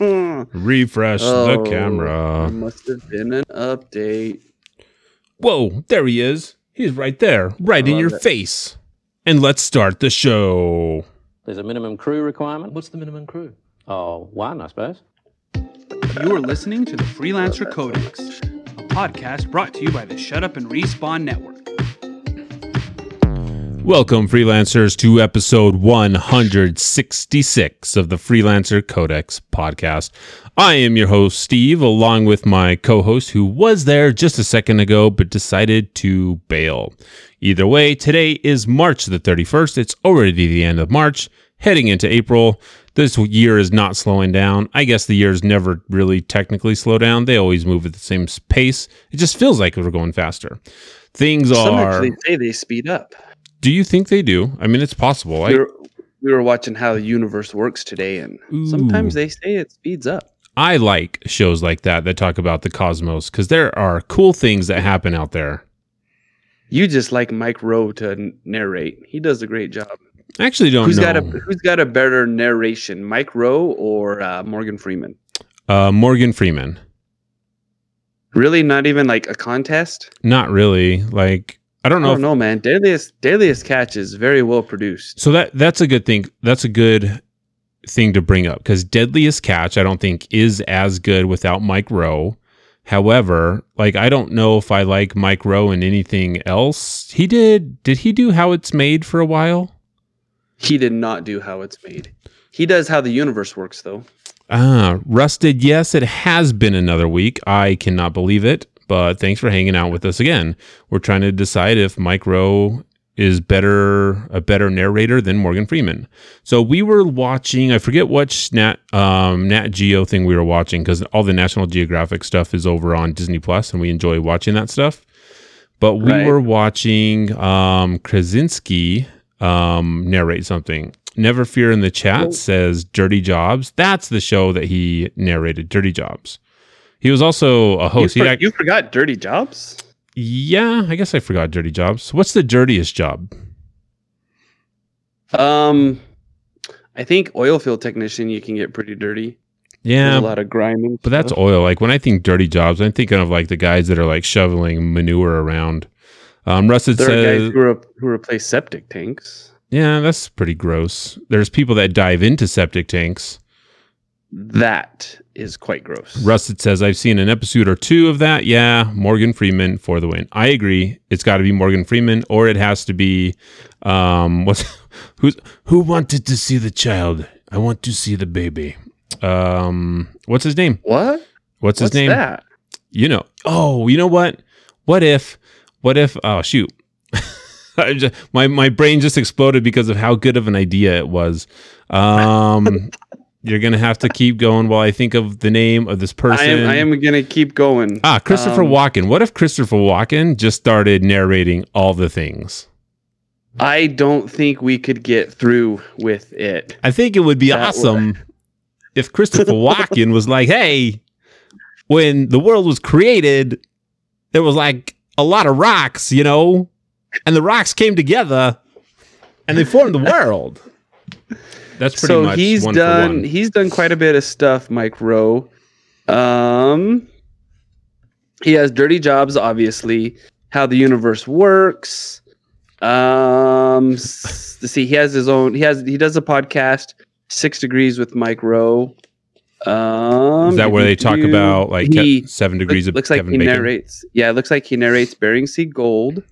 Refresh Oh, the camera. Must have been an update. Whoa, there he is. He's right there, right in your it. face. And let's start the show. There's a minimum crew requirement. What's the minimum crew? Oh, one, I suppose. You are listening to the Freelancer Codex, a podcast brought to you by the Shut Up and Respawn Network. Welcome, freelancers, to episode 166 of the Freelancer Codex podcast. I am your host, Steve, along with my co host, who was there just a second ago but decided to bail. Either way, today is March the 31st. It's already the end of March, heading into April. This year is not slowing down. I guess the years never really technically slow down. They always move at the same pace. It just feels like we're going faster. Things Some are. Some actually say they speed up. Do you think they do? I mean, it's possible. we, were, we were watching how the universe works today, and Ooh. sometimes they say it speeds up. I like shows like that that talk about the cosmos because there are cool things that happen out there. You just like Mike Rowe to narrate. He does a great job. I actually don't Who's know. got a Who's got a better narration, Mike Rowe or uh, Morgan Freeman? uh, Morgan Freeman. Really, not even like a contest. Not really. Like I don't know. I don't if- know, man. Deadliest Deadliest Catch is very well produced. So that that's a good thing. That's a good thing to bring up because Deadliest Catch I don't think is as good without Mike Rowe. However, like I don't know if I like Mike Rowe in anything else. He did. Did he do How It's Made for a while? He did not do how it's made. He does how the universe works, though. Ah, rusted. Yes, it has been another week. I cannot believe it, but thanks for hanging out with us again. We're trying to decide if Mike Rowe is better a better narrator than Morgan Freeman. So we were watching. I forget what Nat um, Nat Geo thing we were watching because all the National Geographic stuff is over on Disney Plus, and we enjoy watching that stuff. But we Right. were watching um, Krasinski um, narrate something. Never Fear in the chat Oh. says Dirty Jobs. That's the show that he narrated, Dirty Jobs. He was also a You, host. for- He act- you forgot Dirty Jobs? yeah, I guess I forgot Dirty Jobs. What's the dirtiest job? Um, I think oil field technician. You can get pretty dirty. There's Yeah, a lot of grinding. but that's oil. Like when I think dirty jobs, I'm thinking of like the guys that are like shoveling manure around. Um, Rusted there are guys says, who, re- who replace septic tanks. yeah, that's pretty gross. There's people that dive into septic tanks. That is quite gross. Rusted says, I've seen an episode or two of that. Yeah, Morgan Freeman for the win. I agree. It's got to be Morgan Freeman, or it has to be, um, what's who's who wanted to see the child? I want to see the baby. Um, what's his name? What? What's his What's name? that? You know. Oh, you know what? What if? What if? Oh, shoot. I just, my my brain just exploded because of how good of an idea it was. Um, you're gonna have to keep going while I think of the name of this I person. am. I am gonna keep going. Ah, Christopher Um, Walken. What if Christopher Walken just started narrating all the things? I don't think we could get through with it. I think it would be That awesome if Christopher Walken was like, "Hey, when the world was created, there was like a lot of rocks, you know, and the rocks came together and they formed the world." That's pretty so much he's one for done. one. He's done quite a bit of stuff, Mike Rowe. Um, he has dirty jobs, obviously. How the universe works. Um, see. He has his own. He has. He does a podcast, Six Degrees with Mike Rowe. Um, Is that where they talk do-do-do. about like He- seven degrees of looks like Kevin he Bacon? narrates. Yeah, it looks like he narrates Bering Sea Gold.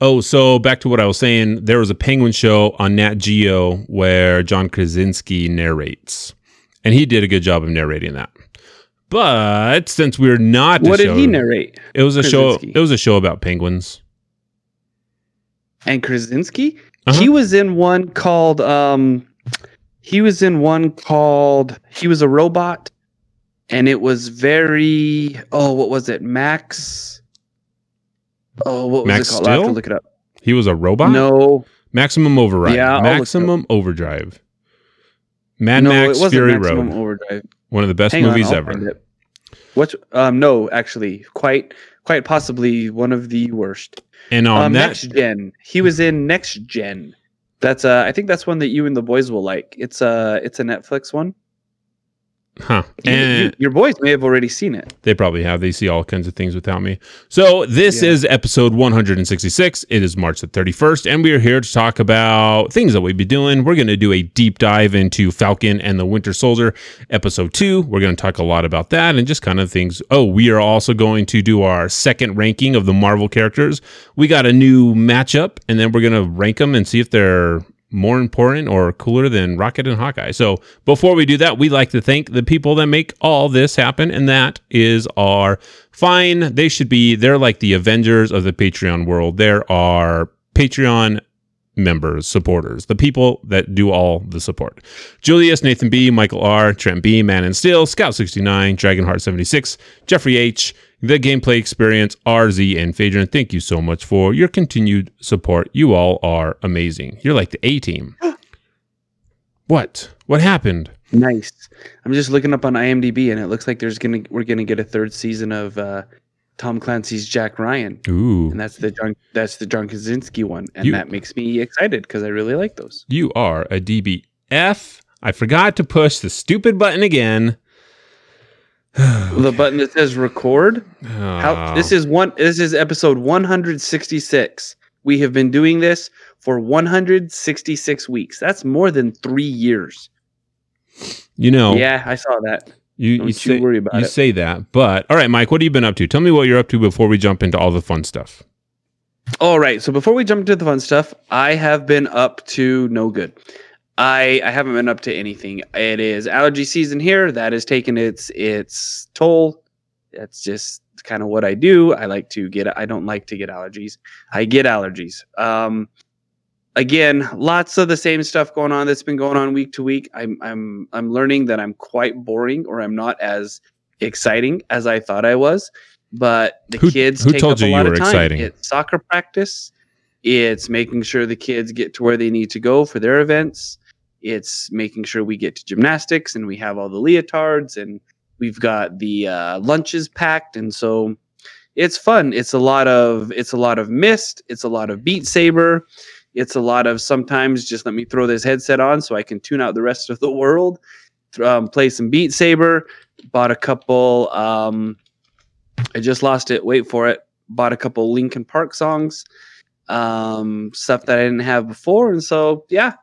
Oh, so back to what I was saying. There was a Penguin show on Nat Geo where John Krasinski narrates, and he did a good job of narrating that. But since we're not, What did show- he narrate? It was a show. It was a show about penguins. And Krasinski? Uh-huh. He was in one called um he was in one called he was a robot and it was very oh what was it? Max Oh what was Max it called? I have to look it up. He was a robot. No, Maximum Override. Yeah, I'll look it up. Maximum Overdrive. Mad no, Max it wasn't Fury Maximum Road. Overdrive. One of the best Hang on, movies I'll ever. What's um no, actually, quite quite possibly one of the worst. And on um, that, next gen. He was in next gen. That's uh I think that's one that you and the boys will like. It's uh it's a Netflix one. Huh. You- And you- eh. your boys may have already seen it. They probably have. They see all kinds of things without me. So this Yeah. is episode 166. It is March the 31st, and we are here to talk about things that we'd be doing. We're going to do a deep dive into Falcon and the Winter Soldier, episode two. We're going to talk a lot about that and just kind of things. Oh, we are also going to do our second ranking of the Marvel characters. We got a new matchup, and then we're going to rank them and see if they're more important or cooler than Rocket and Hawkeye. So before we do that, we like to thank the people that make all this happen, and that is our fine. They should be. They're like the Avengers of the Patreon world. There are Patreon members, supporters, the people that do all the support. Julius, Nathan B, Michael R, Trent B, Man and Steel, Scout 69, Dragonheart 76, Jeffrey H, The Gameplay Experience, RZ, and Phaedron. Thank you so much for your continued support. You all are amazing. You're like the A team. what? What happened? Nice. I'm just looking up on IMDb, and it looks like there's gonna we're gonna get a third season of uh, Tom Clancy's Jack Ryan, Ooh. and that's the John that's the John Krasinski one, and You- that makes me excited because I really like those. You are a DBF. I forgot to push the stupid button again. The button that says record. How Ah. this is one. This is episode 166. We have been doing this for 166 weeks. That's more than three years. you know, Yeah, I saw that. you, you say, worry about you it. say that, but all right, Mike, what have you been up to? Tell me what you're up to before we jump into all the fun stuff. All right. So before we jump into the fun stuff, I have been up to no good. I I haven't been up to anything. It is allergy season here. That has taken its its toll. That's just kind of what I do. I like to get. I don't like to get allergies. I get allergies. Um, again, lots of the same stuff going on that's been going on week to week. I'm I'm I'm learning that I'm quite boring, or I'm not as exciting as I thought I was. But the Who- kids who take told up you a you lot were of time. exciting? It's soccer practice. It's making sure the kids get to where they need to go for their events. It's making sure we get to gymnastics and we have all the leotards and we've got the uh, lunches packed. And so it's fun. It's a lot of it's a lot of mist. It's a lot of Beat Saber. It's a lot of sometimes just let me throw this headset on so I can tune out the rest of the world. Um, play some Beat Saber. Bought a couple. Um, I just lost it. Wait for it. Bought a couple Linkin Park songs, um, stuff that I didn't have before, and so yeah,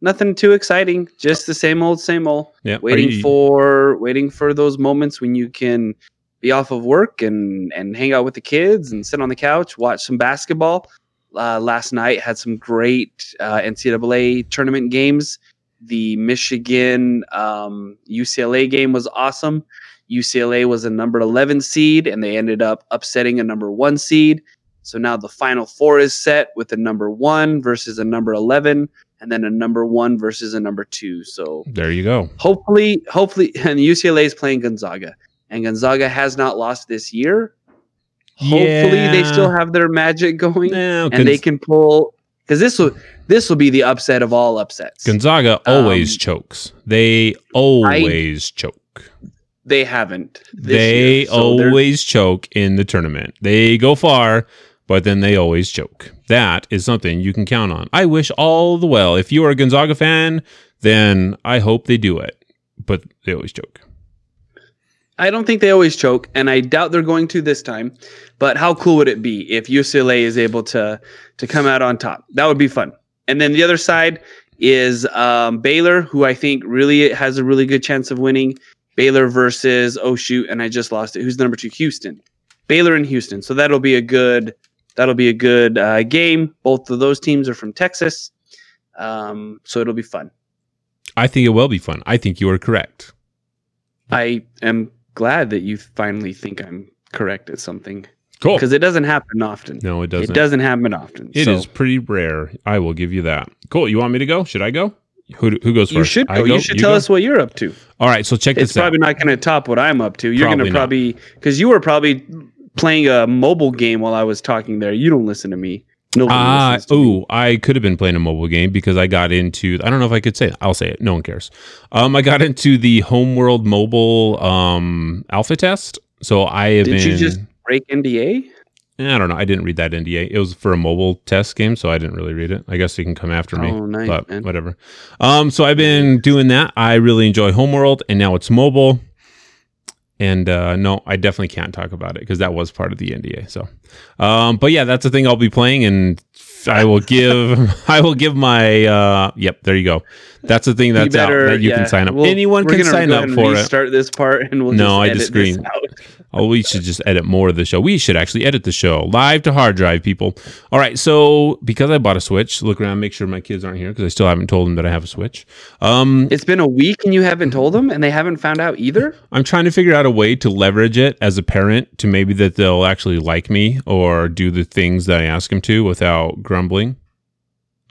nothing too exciting. Just the same old, same old. Yeah, Waiting you- for waiting for those moments when you can be off of work and and hang out with the kids and sit on the couch, watch some basketball. Uh, last night had some great uh, NCAA tournament games. The Michigan um, UCLA game was awesome. UCLA was a number 11 seed and they ended up upsetting a number one seed. So now the final four is set with a number one versus a number 11 and then a number one versus a number two. So There you go. hopefully, hopefully, and UCLA is playing Gonzaga and Gonzaga has not lost this year. Hopefully they still have their magic going No, and they can pull because this will this will be the upset of all upsets. Gonzaga always Um, chokes. They always choke. they haven't. this They year, so always choke in the tournament. They go far, but then they always choke. That is something you can count on. I wish all the well. If you are a Gonzaga fan, then I hope they do it, but they always choke. I don't think they always choke, and I doubt they're going to this time. But how cool would it be if UCLA is able to to come out on top? That would be fun. And then the other side is um, Baylor, who I think really has a really good chance of winning. Baylor versus oh shoot, and I just lost it. Who's the number two? Houston. Baylor and Houston. So that'll be a good that'll be a good uh, game. Both of those teams are from Texas, um, so it'll be fun. I think it will be fun. I think you are correct. I am glad that you finally think I'm correct at something. Cool. because it doesn't happen often. No, it doesn't. It doesn't happen often. It so is pretty rare. I will give you that. Cool. You want me to go? Should I go? Who, who goes first? You should I go. You should tell go? us what you're up to. All right. So check It's this out. It's probably not going to top what I'm up to. You're going to probably because you were probably playing a mobile game while I was talking there. You don't listen to me. Nobody Ah, to me. ooh, I could have been playing a mobile game because I got into. I don't know if I could say it. I'll say it. No one cares. Um, I got into the Homeworld mobile um alpha test. So I have Did been. you just break NDA? I don't know. I didn't read that NDA. It was for a mobile test game, so I didn't really read it. I guess you can come after me, Oh, nice, but man. whatever. Um, so I've been doing that. I really enjoy Homeworld, and now it's mobile. And uh, no, I definitely can't talk about it because that was part of the NDA. So, um, but yeah, that's the thing I'll be playing, and I will give I will give my uh, yep. There you go. That's the thing that's better- out that you yeah, can sign up. we'll- Anyone can sign up for it. Restart this part, and we'll No, just I edit disagree. Oh, we should just edit more of the show. We should actually edit the show live to hard drive, people. All right. So because I bought a Switch, look around, make sure my kids aren't here because I still haven't told them that I have a Switch. Um, It's been a week, and you haven't told them, and they haven't found out either. I'm trying to figure out a way to leverage it as a parent to maybe that they'll actually like me or do the things that I ask them to without grumbling.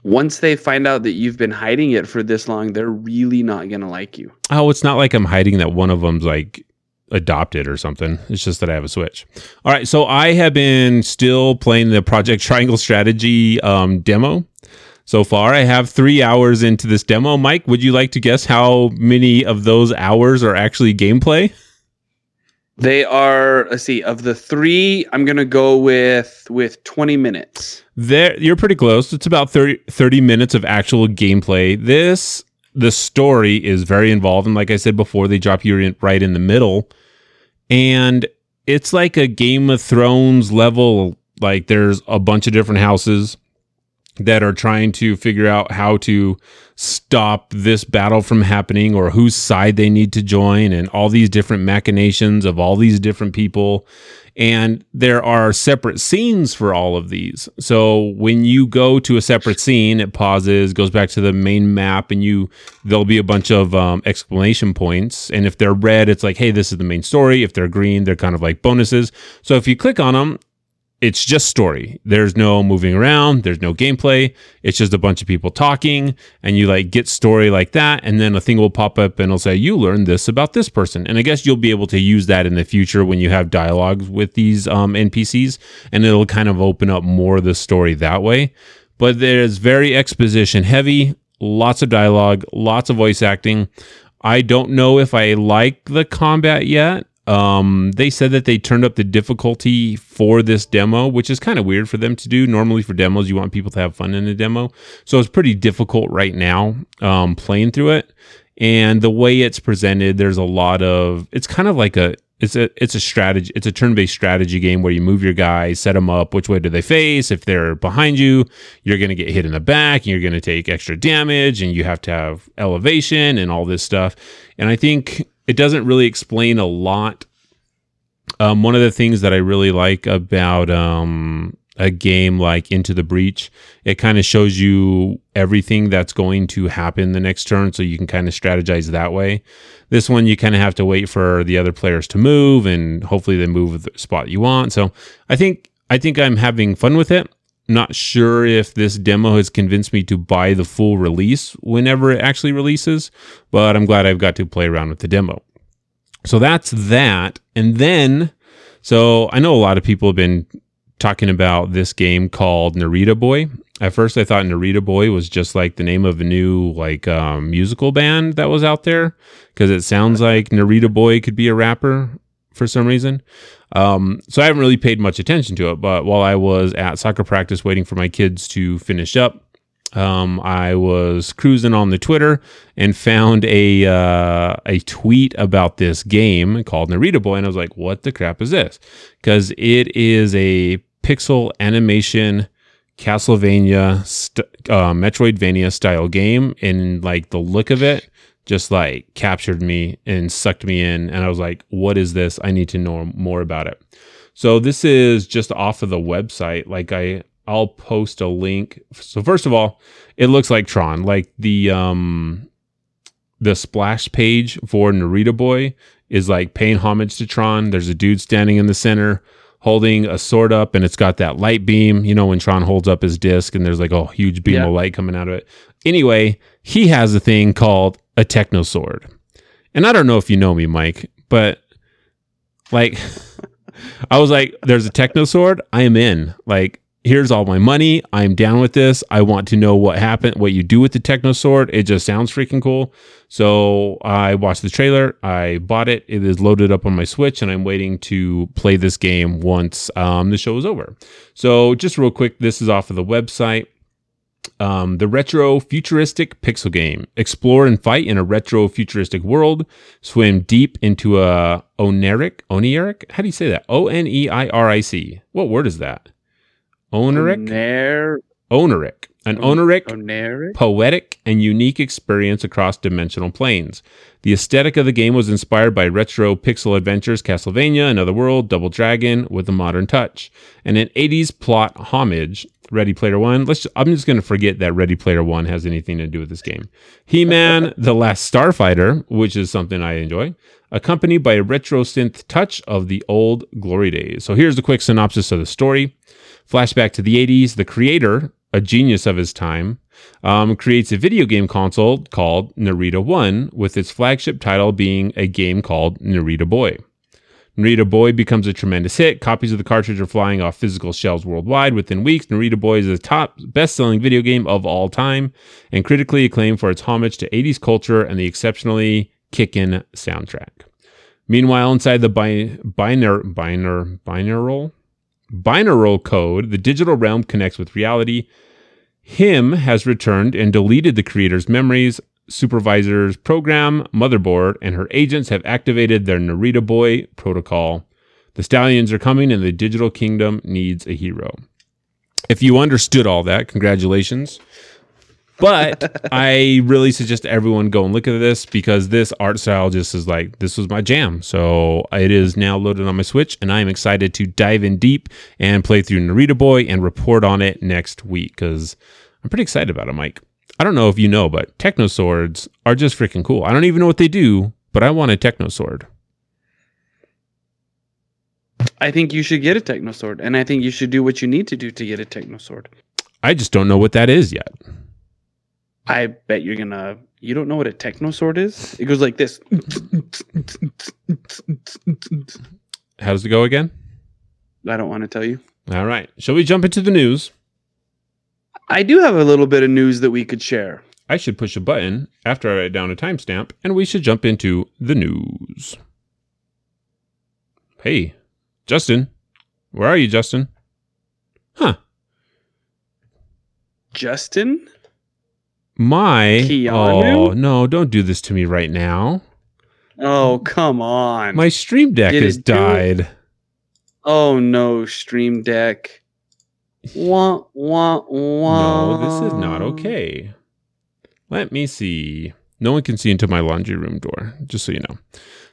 Once they find out that you've been hiding it for this long, they're really not gonna like you. Oh, it's not like I'm hiding that one of them's like adopted or something. It's just that I have a Switch. All right, so I have been still playing the Project Triangle Strategy um, demo. So far, I have three hours into this demo. Mike, would you like to guess how many of those hours are actually gameplay? They are. Let's see. Of the three, I'm gonna go with with 20 minutes. There, you're pretty close. It's about 30, 30 minutes of actual gameplay. This, the story is very involved, and like I said before, they drop you in, right in the middle, and it's like a Game of Thrones level. Like there's a bunch of different houses that are trying to figure out how to stop this battle from happening or whose side they need to join and all these different machinations of all these different people. And there are separate scenes for all of these. So when you go to a separate scene it pauses goes back to the main map and you there'll be a bunch of um, exclamation points. And if they're red it's like hey this is the main story. If they're green they're kind of like bonuses. So if you click on them it's just story. There's no moving around. There's no gameplay. It's just a bunch of people talking, and you like get story like that, and then a thing will pop up and it'll say you learned this about this person, and I guess you'll be able to use that in the future when you have dialogues with these um, NPCs, and it'll kind of open up more of the story that way. But there's very exposition heavy, lots of dialogue, lots of voice acting. I don't know if I like the combat yet. Um, they said that they turned up the difficulty for this demo, which is kind of weird for them to do. Normally, for demos, you want people to have fun in a demo, so it's pretty difficult right now um, playing through it. And the way it's presented, there's a lot of. It's kind of like a. It's a it's a strategy. It's a turn-based strategy game where you move your guys, set them up. Which way do they face? If they're behind you, you're going to get hit in the back, and you're going to take extra damage, and you have to have elevation and all this stuff. And I think it doesn't really explain a lot. Um, one of the things that I really like about um, a game like Into the Breach, it kind of shows you everything that's going to happen the next turn, so you can kind of strategize that way. This one, you kind of have to wait for the other players to move, and hopefully they move the spot you want. So I think I think I'm having fun with it. Not sure if this demo has convinced me to buy the full release whenever it actually releases, but I'm glad I've got to play around with the demo. So that's that. And then, so I know a lot of people have been talking about this game called Narita Boy. At first, I thought Narita Boy was just like the name of a new like um, musical band that was out there because it sounds like Narita Boy could be a rapper for some reason. Um, so I haven't really paid much attention to it. But while I was at soccer practice waiting for my kids to finish up, um, I was cruising on the Twitter and found a uh, a tweet about this game called Narita Boy, and I was like, "What the crap is this?" Because it is a pixel animation Castlevania, st- uh, Metroidvania style game, and like the look of it just like captured me and sucked me in, and I was like, "What is this? I need to know more about it." So this is just off of the website. Like I, I'll post a link. So first of all, it looks like Tron, like the um, the splash page for Narita Boy is like paying homage to Tron. There's a dude standing in the center holding a sword up and it's got that light beam, you know, when Tron holds up his disc and there's like a huge beam Yeah. of light coming out of it. Anyway, he has a thing called a techno sword. And I don't know if you know me, Mike, but like I was like, there's a techno sword. I am in. Like, here's all my money. I'm down with this. I want to know what happened, what you do with the Techno Sword. It just sounds freaking cool. So I watched the trailer. I bought it. It is loaded up on my Switch, and I'm waiting to play this game once um, the show is over. So just real quick, this is off of the website. Um, the retro futuristic pixel game. Explore and fight in a retro futuristic world. Swim deep into a oneric. Oneric? How do you say that? O N E I R I C. What word is that? Oneric? Oner- Oneric. An oneric Oneric? poetic and unique experience across dimensional planes. The aesthetic of the game was inspired by retro pixel adventures Castlevania, Another World, Double Dragon with a modern touch, and an 80s plot homage. Ready Player One. Let's. I'm just going to forget that Ready Player One has anything to do with this game. He-Man: The Last Starfighter, which is something I enjoy, accompanied by a retro synth touch of the old glory days. So here's a quick synopsis of the story. Flashback to the 80s. The creator, a genius of his time, um, creates a video game console called Narita One, with its flagship title being a game called Narita Boy. Narita Boy becomes a tremendous hit. Copies of the cartridge are flying off physical shelves worldwide within weeks. Narita Boy is the top best-selling video game of all time and critically acclaimed for its homage to 80s culture and the exceptionally kickin' soundtrack. Meanwhile, inside the bi- binar- binar- binaural binaural code, the digital realm connects with reality. Him has returned and deleted the creator's memories. Supervisor's program, Motherboard, and her agents have activated their Narita Boy protocol. The stallions are coming, and the digital kingdom needs a hero. If you understood all that, congratulations. But I really suggest everyone go and look at this because this art style just is like this was my jam. So it is now loaded on my Switch, and I am excited to dive in deep and play through Narita Boy and report on it next week because I'm pretty excited about it, Mike. I don't know if you know, but Techno Swords are just freaking cool. I don't even know what they do, but I want a Techno Sword. I think you should get a Techno Sword, and I think you should do what you need to do to get a Techno Sword. I just don't know what that is yet. I bet you're gonna. You don't know what a Techno Sword is? It goes like this. How does it go again? I don't want to tell you. All right. Shall we jump into the news? I do have a little bit of news that we could share. I should push a button after I write down a timestamp, and we should jump into the news. Hey, Justin. Where are you, Justin? Huh. Justin? My. Keanu? Oh, no, don't do this to me right now. Oh, come on. My stream deck Did has it do it? died. oh no, Stream Deck. Wah, wah, wah. No, this is not okay. Let me see. No one can see into my laundry room door, just so you know.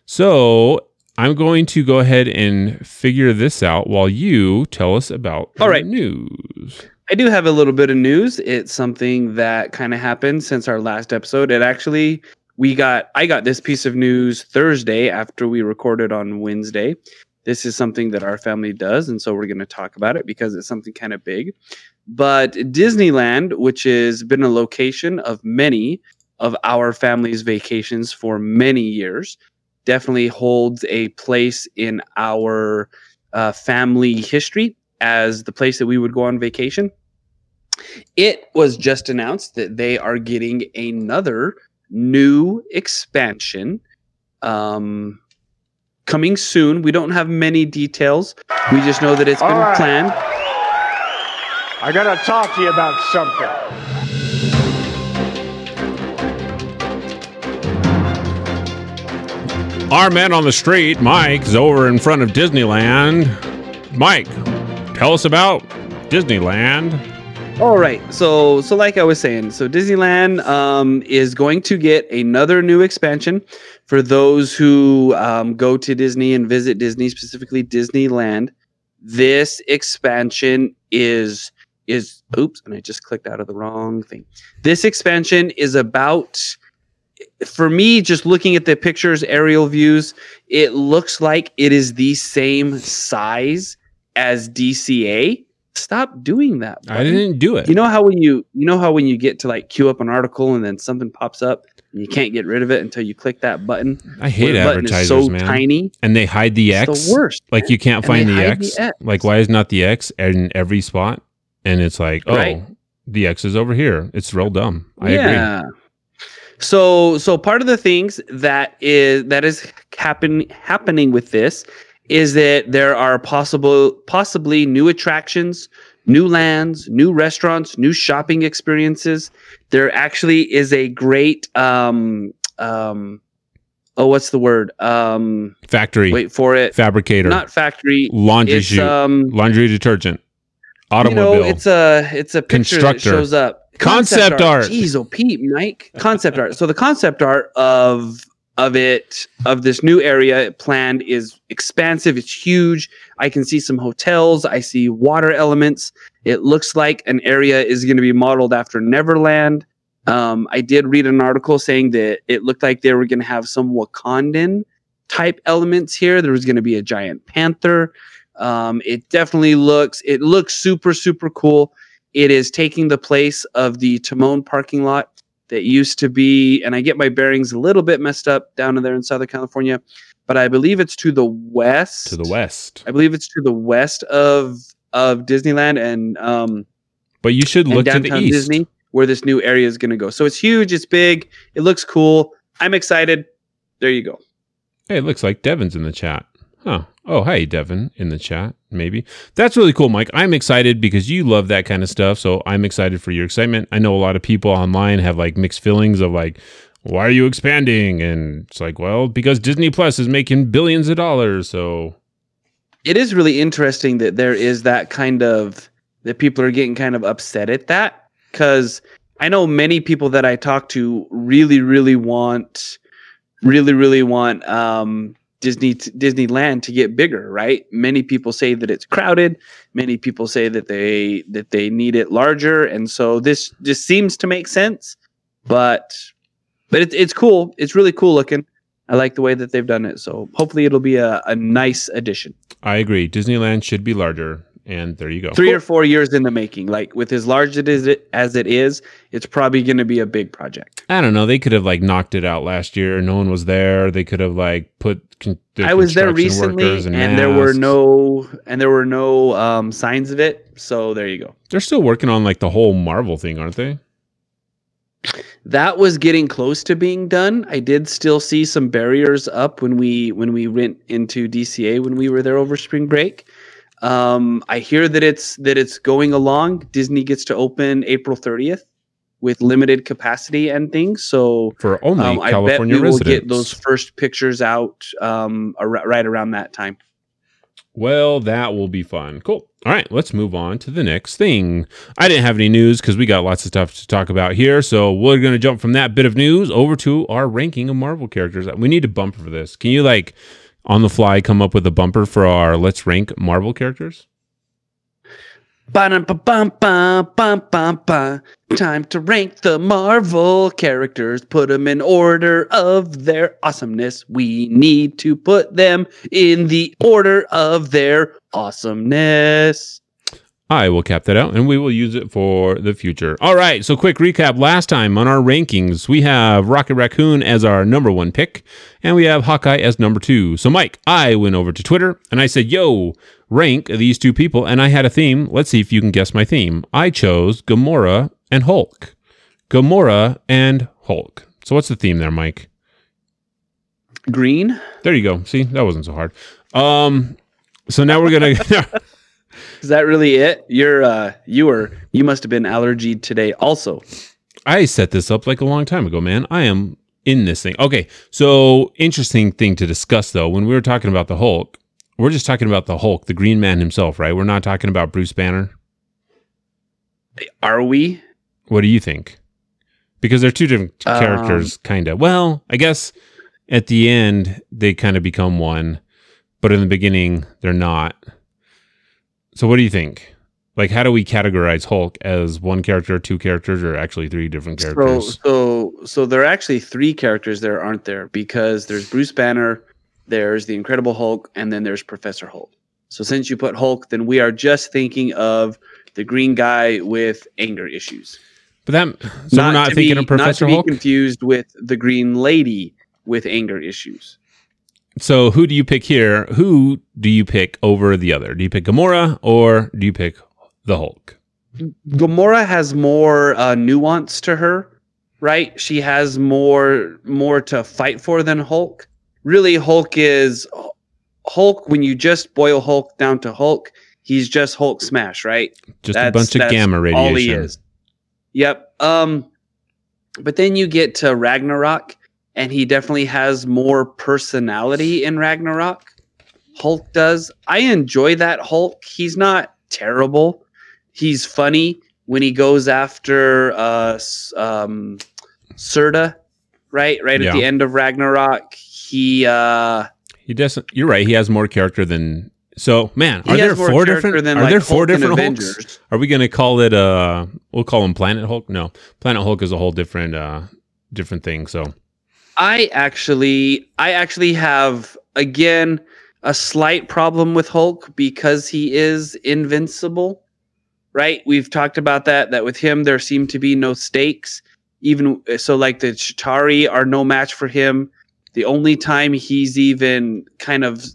So I'm going to go ahead and figure this out while you tell us about All the right. news. I do have a little bit of news. It's something that kind of happened since our last episode. It actually we got I got this piece of news Thursday after we recorded on Wednesday. This is something that our family does and so we're going to talk about it because it's something kind of big. But Disneyland, which has been a location of many of our family's vacations for many years, definitely holds a place in our uh, family history as the place that we would go on vacation. It was just announced that they are getting another new expansion um, coming soon. We don't have many details. We just know that it's All been right. planned. I gotta talk to you about something. Our man on the street, Mike, is over in front of Disneyland. Mike, tell us about Disneyland. All right. So so like I was saying, so Disneyland um, is going to get another new expansion for those who um, go to Disney and visit Disney, specifically Disneyland. This expansion is is oops, and I just clicked out of the wrong thing. This expansion is about for me just looking at the pictures aerial views it looks like it is the same size as dca stop doing that I didn't do it. You know how when you you know how when you get to like queue up an article and then something pops up and you can't get rid of it until you click that button. I hate Where button advertisers, is so man. tiny. and they hide the It's X. the worst. Like you can't find the X. the X. Like why is not the X in every spot? and it's like, oh, Right. the X is over here. It's real dumb. I agree. So so part of the things that is that is happen happening with this is that there are possible possibly new attractions, new lands, new restaurants, new shopping experiences. There actually is a great um um oh what's the word? Um Factory, wait for it. fabricator, Not factory. laundry chute, um laundry detergent, you automobile. know, it's a it's a picture that shows up. Concept art. Jeez, oh Pete, Mike. Concept art. So the concept art of of it of this new area planned is expansive. It's huge. I can see some hotels. I see water elements. It looks like an area is going to be modeled after Neverland. Um, I did read an article saying that it looked like they were going to have some Wakandan type elements here. There was going to be a giant panther. Um, it definitely looks it looks super super cool. It is taking the place of the Timon parking lot that used to be, and I get my bearings a little bit messed up down in there in Southern California, but I believe it's to the west. to the west. I believe it's to the west of of Disneyland and um But you should look to the east. Disney where this new area is going to go. So it's huge, it's big, it looks cool. I'm excited. There you go. Hey, it looks like Devin's in the chat. Huh. Oh, hey, Devin in the chat, maybe. That's really cool, Mike. I'm excited because you love that kind of stuff. So I'm excited for your excitement. I know a lot of people online have like mixed feelings of like, why are you expanding? And it's like, well, because Disney Plus is making billions of dollars. So it is really interesting that there is that kind of that people are getting kind of upset at that because I know many people that I talk to really, really want, really, really want um, Disney Disneyland to get bigger. Right? Many people say that it's crowded. Many people say that they that they need it larger, and so this just seems to make sense. But but it's it's cool. It's really cool looking. I like the way that they've done it. So hopefully it'll be a, a nice addition. I agree. Disneyland should be larger. And there you go. three or four years in the making. Like with as large it is as it is, it's probably going to be a big project. I don't know. They could have like knocked it out last year. No one was there. They could have like put. Con- I was there recently, workers and, there were no and there were no um, signs of it. So there you go. They're still working on like the whole Marvel thing, aren't they? That was getting close to being done. I did still see some barriers up when we when we went into DCA when we were there over spring break. Um, I hear that it's that it's going along. Disney gets to open April 30th with limited capacity and things. So For only Um, I bet California we will get those first pictures out um, ar- right around that time. Well, that will be fun. Cool. All right, let's move on to the next thing. I didn't have any news because we got lots of stuff to talk about here. So we're going to jump from that bit of news over to our ranking of Marvel characters. We need a bumper for this. Can you, like, on the fly, come up with a bumper for our let's rank Marvel characters? Ba-dum-ba-bum-ba-bum-bum-ba. Time to rank the Marvel characters. Put them in order of their awesomeness. We need to put them in the order of their awesomeness. I will cap that out and we will use it for the future. All right, so quick recap. Last time on our rankings, we have Rocket Raccoon as our number one pick, and we have Hawkeye as number two. So, Mike, I went over to Twitter and I said, Yo, rank these two people. And I had a theme. Let's see if you can guess my theme. I chose Gamora and Hulk. Gamora and Hulk. So, what's the theme there, Mike? Green? There you go. See, that wasn't so hard. Um, so now we're gonna. Is that really it? You're uh you were you must have been allergied today also. I set this up like a long time ago, man. I am in this thing. Okay, so interesting thing to discuss though. When we were talking about the Hulk, we're just talking about the Hulk, the Green Man himself, right? We're not talking about Bruce Banner. Are we? What do you think? Because they're two different Um, characters, kind of. Well, I guess at the end they kind of become one, but in the beginning they're not. So, what do you think? Like, how do we categorize Hulk as one character, two characters, or actually three different characters? so so so there are actually three characters there, aren't there? Because there's Bruce Banner, there's the Incredible Hulk, and then there's Professor Hulk. So since you put Hulk, then we are just thinking of the green guy with anger issues. But that so we're not thinking be, of Professor not to Hulk. be confused with the green lady with anger issues. So who do you pick here? Who do you pick over the other? Do you pick Gamora or do you pick the Hulk? Gamora has more uh, nuance to her, right? She has more more to fight for than Hulk. Really, Hulk is Hulk. When you just boil Hulk down to Hulk, he's just Hulk smash, right? Just a bunch of gamma radiation. All he is. Yep. Um, but then you get to Ragnarok, and he definitely has more personality in Ragnarok. Hulk does. I enjoy that Hulk. He's not terrible. He's funny when he goes after uh um Surtur, right? Right Yeah. at the end of Ragnarok. He uh He doesn't. You're right. He has more character than. So, man, are there four different? than, are like, there four Hulk different Hulks? Are we going to call it? Uh, we'll call him Planet Hulk. No, Planet Hulk is a whole different, uh, different thing. So, I actually I actually have again a slight problem with Hulk because he is invincible. Right? We've talked about that that with him there seem to be no stakes. Even so like the Chitauri are no match for him. The only time he's even kind of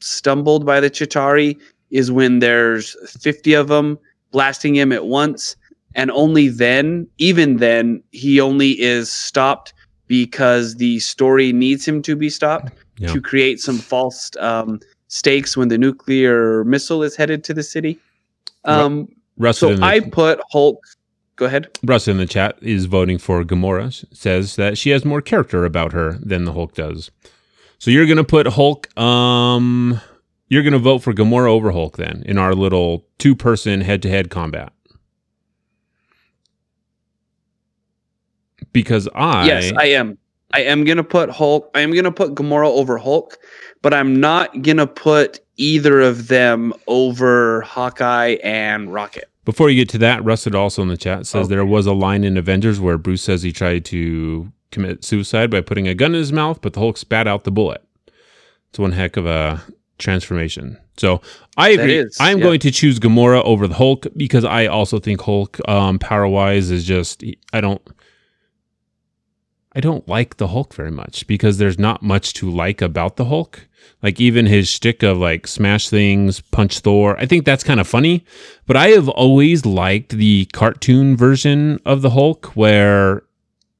stumbled by the Chitauri is when there's 50 of them blasting him at once and only then even then he only is stopped because the story needs him to be stopped Yeah. to create some false um, stakes when the nuclear missile is headed to the city. Um, so the, I put Hulk. Go ahead. Russell in the chat is voting for Gamora. Says that she has more character about her than the Hulk does. So you're going to put Hulk. Um, you're going to vote for Gamora over Hulk then in our little two-person head-to-head combat. Because I yes, I am. I am gonna put Hulk. I am gonna put Gamora over Hulk, but I'm not gonna put either of them over Hawkeye and Rocket. Before you get to that, Rusted also in the chat says Okay. there was a line in Avengers where Bruce says he tried to commit suicide by putting a gun in his mouth, but the Hulk spat out the bullet. It's one heck of a transformation. So I agree. is, I'm yeah. going to choose Gamora over the Hulk because I also think Hulk, um, power wise, is just I don't. I don't like the Hulk very much because there's not much to like about the Hulk. Like even his shtick of like smash things, punch Thor. I think that's kind of funny. But I have always liked the cartoon version of the Hulk where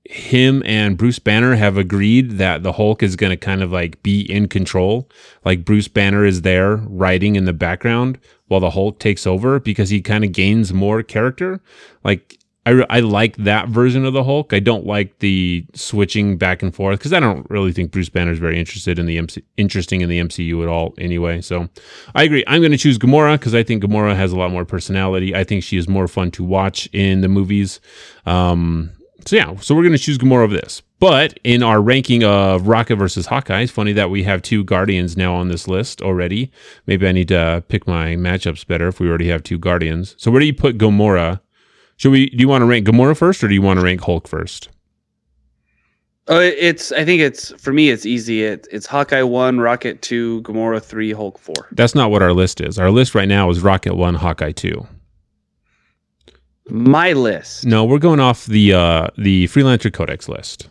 him and Bruce Banner have agreed that the Hulk is going to kind of like be in control. Like Bruce Banner is there writing in the background while the Hulk takes over because he kind of gains more character. Like I, re- I like that version of the Hulk. I don't like the switching back and forth because I don't really think Bruce Banner is very interested in the MC, interesting in the MCU at all. Anyway, so I agree. I'm going to choose Gamora because I think Gamora has a lot more personality. I think she is more fun to watch in the movies. Um, so yeah, so we're going to choose Gamora over this. But in our ranking of Rocket versus Hawkeye, it's funny that we have two Guardians now on this list already. Maybe I need to pick my matchups better if we already have two Guardians. So where do you put Gamora? Should we? Do you want to rank Gamora first, or do you want to rank Hulk first? Oh, it's. I think it's for me. It's easy. It, it's Hawkeye one, Rocket two, Gamora three, Hulk four. That's not what our list is. Our list right now is Rocket One, Hawkeye Two. My list. No, we're going off the uh, the Freelancer Codex list.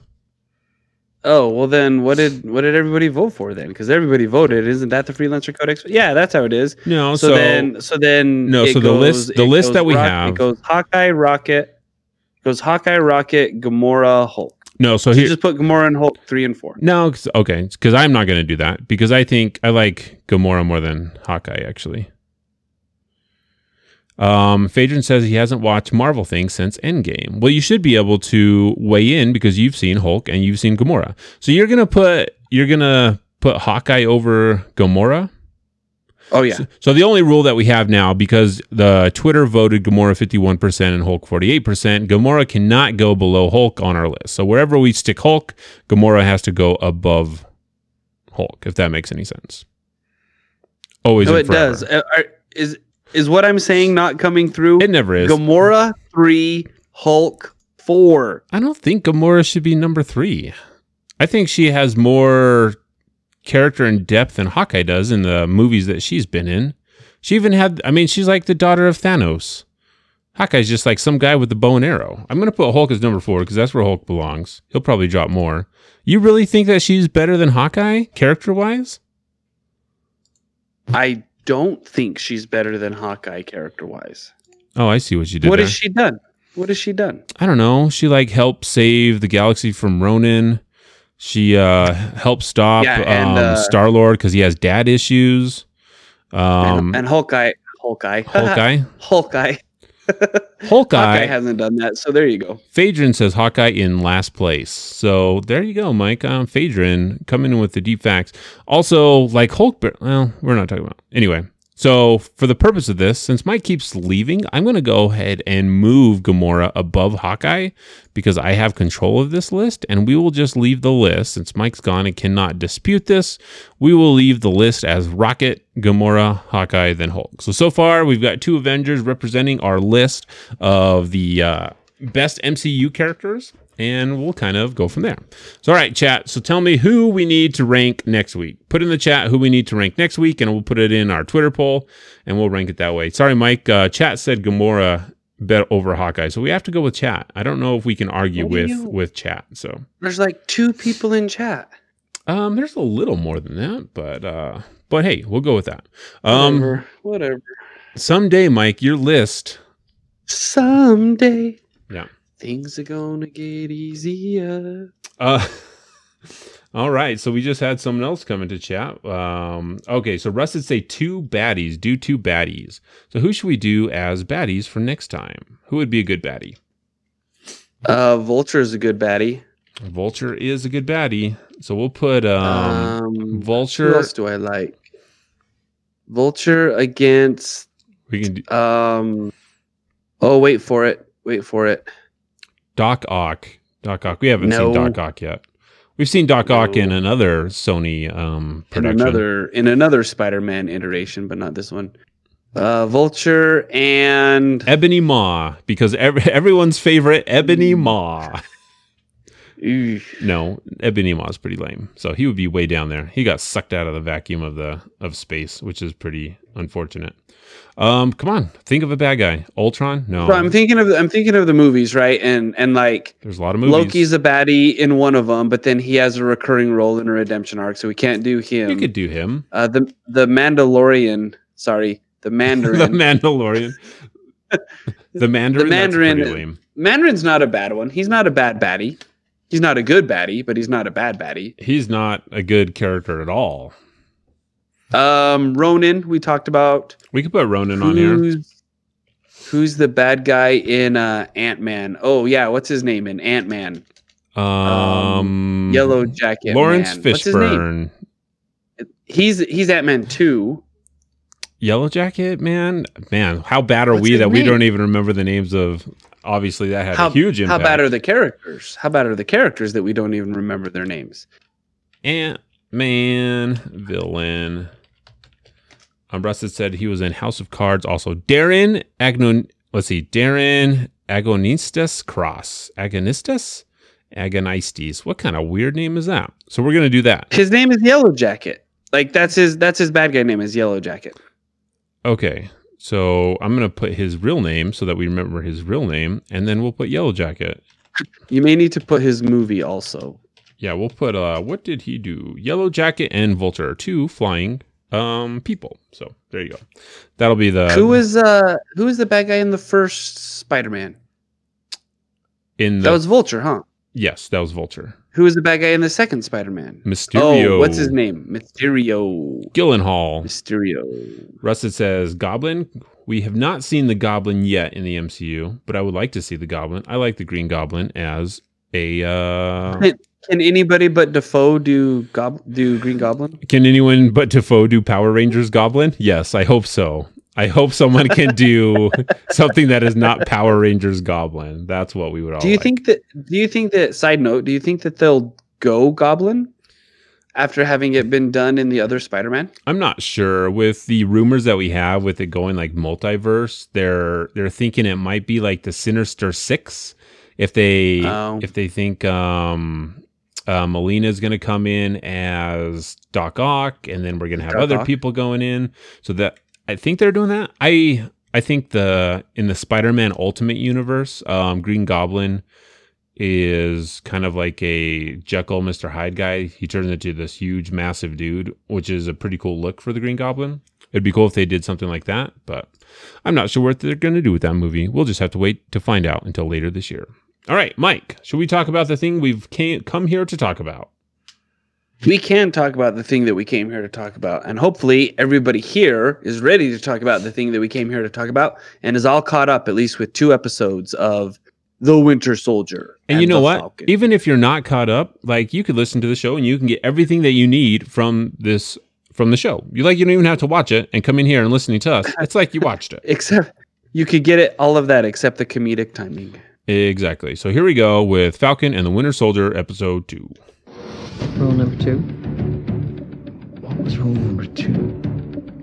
Oh well, then what did what did everybody vote for then? Because everybody voted. Isn't that the freelancer codex? Yeah, that's how it is. No, So, so, then, so then, No, so the list- the list that we Rock- have- it goes Hawkeye, Rocket, goes Hawkeye, Rocket, Gamora, Hulk. no, so So here, just put Gamora and Hulk three and four. No, 'cause- okay, because I'm not going to do that because I think I like Gamora more than Hawkeye actually. Um, Phaedron says he hasn't watched Marvel things since Endgame. Well, you should be able to weigh in because you've seen Hulk and you've seen Gamora. So you're gonna put you're gonna put Hawkeye over Gamora. Oh yeah, So, so the only rule that we have now, because the Twitter voted Gamora 51% and Hulk 48%, Gamora cannot go below Hulk on our list. So wherever we stick Hulk, Gamora has to go above Hulk, if that makes any sense. Always. no, it forever. does. Uh, are- is is what I'm saying not coming through? It never is. Gamora three, Hulk four. I don't think Gamora should be number three. I think she has more character and depth than Hawkeye does in the movies that she's been in. She even had, I mean, she's like the daughter of Thanos. Hawkeye's just like some guy with the bow and arrow. I'm going to put Hulk as number four because that's where Hulk belongs. He'll probably drop more. You really think that she's better than Hawkeye, character wise? I don't think she's better than Hawkeye character wise. Oh, I see what you did What there. has she done? What has she done? I don't know. She like helped save the galaxy from Ronan. She uh helped stop Yeah, and, um, uh, Star Lord because he has dad issues. Um, and, and Hawkeye, Hawkeye, Hawkeye, Hawkeye, Hawkeye. Hawkeye hasn't done that. So there you go. Phaedron says Hawkeye in last place. So there you go, Mike. Um, Phaedron coming in with the deep facts. Also, like Hulk. Well, we're not talking about anyway. So for the purpose of this, since Mike keeps leaving, I'm going to go ahead and move Gamora above Hawkeye because I have control of this list, and we will just leave the list since Mike's gone and cannot dispute this. We will leave the list as Rocket, Gamora, Hawkeye, then Hulk. So so far we've got two Avengers representing our list of the uh, best MCU characters, and we'll kind of go from there. So, all right, chat. So, tell me who we need to rank next week. Put in the chat who we need to rank next week, and we'll put it in our Twitter poll, and we'll rank it that way. Sorry, Mike. Uh, chat said Gamora bet over Hawkeye, so we have to go with chat. I don't know if we can argue with you- with chat. So, There's like two people in chat. um, there's a little more than that, but uh, but hey, we'll go with that. Um, Whatever. Whatever. someday, Mike, your list. Someday. Yeah. Things are gonna get easier. Uh, all right. So we just had someone else come into chat. Um, okay. So Russ would say two baddies. Do two baddies. So who should we do as baddies for next time? Who would be a good baddie? Uh, Vulture is a good baddie. Vulture is a good baddie. So we'll put um, Um, Vulture. Who else do I like? Vulture against. we can do Um. Oh, wait for it. Wait for it. Doc Ock. Doc Ock. We haven't No. seen Doc Ock yet. We've seen Doc Ock in another Sony um, In production. another in another Spider-Man iteration, but not this one. Uh, Vulture and Ebony Maw, because every, everyone's favorite Ebony Maw. No, Ebony Maw is pretty lame. So he would be way down there. He got sucked out of the vacuum of the of space, which is pretty unfortunate. Um, come on, think of a bad guy. Ultron? No. I'm thinking of the, I'm thinking of the movies, right? And and like There's a lot of movies. Loki's a baddie in one of them, but then he has a recurring role in a redemption arc, so we can't do him. you could do him. uh, the the Mandalorian, sorry, the Mandarin. the Mandalorian. the Mandarin. The Mandarin-. Mandarin's not a bad one. He's not a bad baddie. He's not a good baddie, but he's not a bad baddie. He's not a good character at all. Um, Ronin, we talked about. We could put Ronan on here. Who's the bad guy in uh, Ant Man? Oh yeah, what's his name in Ant Man? Um, Yellow Jacket. Laurence Man. What's his name? Fishburne. He's he's Ant Man two. Yellow Jacket, man, man, how bad are What's we that we don't even remember the names of? Obviously, that had How a huge impact. How bad are the characters? How bad are the characters that we don't even remember their names? Ant Man villain. Um, Rusted said he was in House of Cards. Also, Darren Agnon. Let's see, Darren Agonistus Cross. Agonistus? Agonistes. What kind of weird name is that? So we're gonna do that. His name is Yellow Jacket. Like that's his that's his bad guy name is Yellow Jacket. Okay. So I'm gonna put his real name so that we remember his real name, and then we'll put Yellow Jacket. You may need to put his movie also. Yeah, we'll put uh what did he do? Yellow Jacket and Vulture, two flying um people. So there you go. That'll be the who is uh who is the bad guy in the first Spider-Man? in the That was Vulture, huh? yes, that was Vulture. who is the bad guy in the second Spider-Man? Mysterio. Oh, what's his name? Mysterio. Gyllenhaal. Mysterio. Rusted says Goblin. We have not seen the Goblin yet in the MCU, but I would like to see the Goblin. I like the Green Goblin as a. Uh, Can, can anybody but Defoe do gob- do Green Goblin? can anyone but Defoe do Power Rangers Goblin? Yes, I hope so. I hope someone can do something that is not Power Rangers Goblin. That's what we would all. Do you like. think that? Do you think that? Side note: Do you think that they'll go Goblin after having it been done in the other Spider-Man? I'm not sure with the rumors that we have with it going like multiverse. They're they're thinking it might be like the Sinister Six if they Oh. if they think um uh, going to come in as Doc Ock, and then we're going to have Doc other Ock. people going in. So that I think they're doing that. I I think the in the Spider-Man Ultimate Universe, um, Green Goblin is kind of like a Jekyll, Mister Hyde guy. He turns into this huge, massive dude, which is a pretty cool look for the Green Goblin. It'd be cool if they did something like that, but I'm not sure what they're going to do with that movie. We'll just have to wait to find out until later this year. All right, Mike, should we talk about the thing we've came, come here to talk about? We can talk about the thing that we came here to talk about. And hopefully, everybody here is ready to talk about the thing that we came here to talk about and is all caught up, at least with two episodes of The Winter Soldier. And, you know what? Falcon. Even if you're not caught up, like you could listen to the show and you can get everything that you need from this from the show. You like you don't even have to watch it and come in here and listening to us. It's like you watched it. Except you could get it, all of that, except the comedic timing. Exactly. So here we go with Falcon and the Winter Soldier episode 2. Rule number two What was rule number two?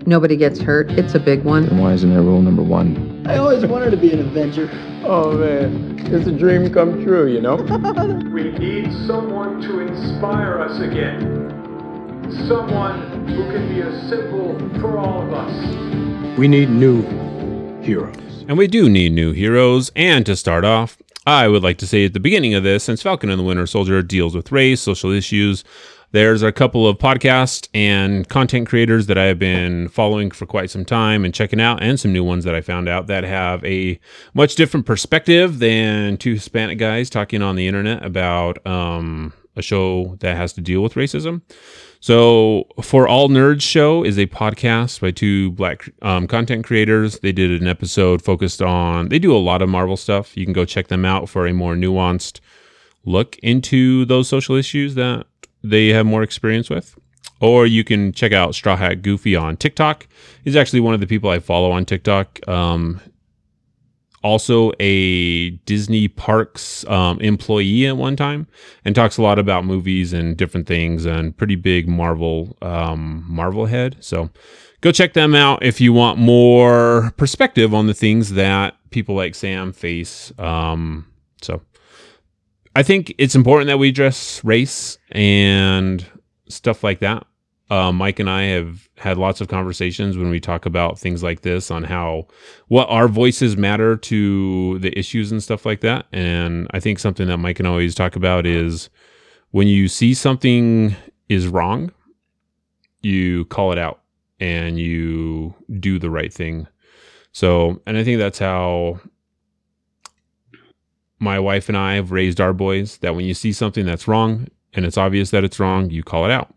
nobody gets hurt. It's a big one. And why isn't there rule number one? I always wanted to be an Avenger. Oh man, it's a dream come true, you know? We need someone to inspire us again. Someone who can be a symbol for all of us. We need new heroes. And we do need new heroes. And to start off, I would like to say at the beginning of this, since Falcon and the Winter Soldier deals with race, social issues, there's a couple of podcasts and content creators that I have been following for quite some time and checking out, and some new ones that I found out that have a much different perspective than two Hispanic guys talking on the internet about um, a show that has to deal with racism. So, For All Nerds Show is a podcast by two black um, content creators. They did an episode focused on, they do a lot of Marvel stuff. You can go check them out for a more nuanced look into those social issues that they have more experience with. Or you can check out Straw Hat Goofy on TikTok. He's actually one of the people I follow on TikTok. Um, also a Disney Parks um, employee at one time, and talks a lot about movies and different things, and pretty big Marvel um, Marvel head. So go check them out if you want more perspective on the things that people like Sam face. Um, so I think it's important that we address race and stuff like that. Uh, Mike and I have had lots of conversations when we talk about things like this on how what our voices matter to the issues and stuff like that. And I think something that Mike can always talk about is when you see something is wrong, you call it out and you do the right thing. So, and I think that's how my wife and I have raised our boys that when you see something that's wrong and it's obvious that it's wrong, you call it out.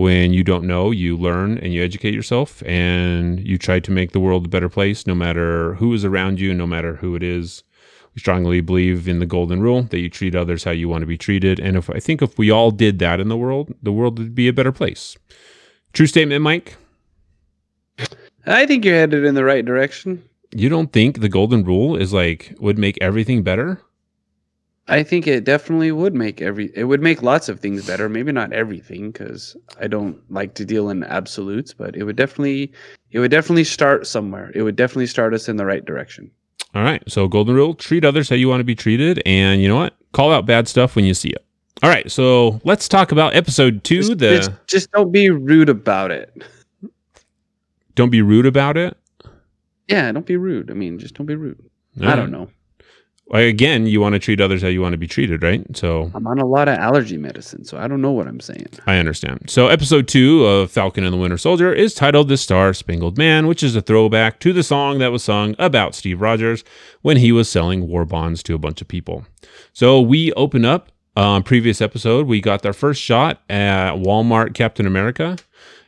When you don't know, you learn and you educate yourself and you try to make the world a better place no matter who is around you, no matter who it is. We strongly believe in the golden rule that you treat others how you want to be treated. And if I think if we all did that in the world, the world would be a better place. True statement, Mike. I think you're headed in the right direction. You don't think the golden rule is like would make everything better? I think it definitely would make every it would make lots of things better. Maybe not everything because I don't like to deal in absolutes, but it would definitely it would definitely start somewhere. It would definitely start us in the right direction. All right. So golden rule, treat others how you want to be treated. And you know what? Call out bad stuff when you see it. All right. So let's talk about episode two. Just, the just, just don't be rude about it. don't be rude about it. Yeah, don't be rude. I mean, just don't be rude. All I right. don't know. Again, you want to treat others how you want to be treated, right? So I'm on a lot of allergy medicine, so I don't know what I'm saying. I understand. So, episode two of Falcon and the Winter Soldier is titled The Star Spangled Man, which is a throwback to the song that was sung about Steve Rogers when he was selling war bonds to a bunch of people. So, we open up. Um, previous episode, we got our first shot at Walmart Captain America,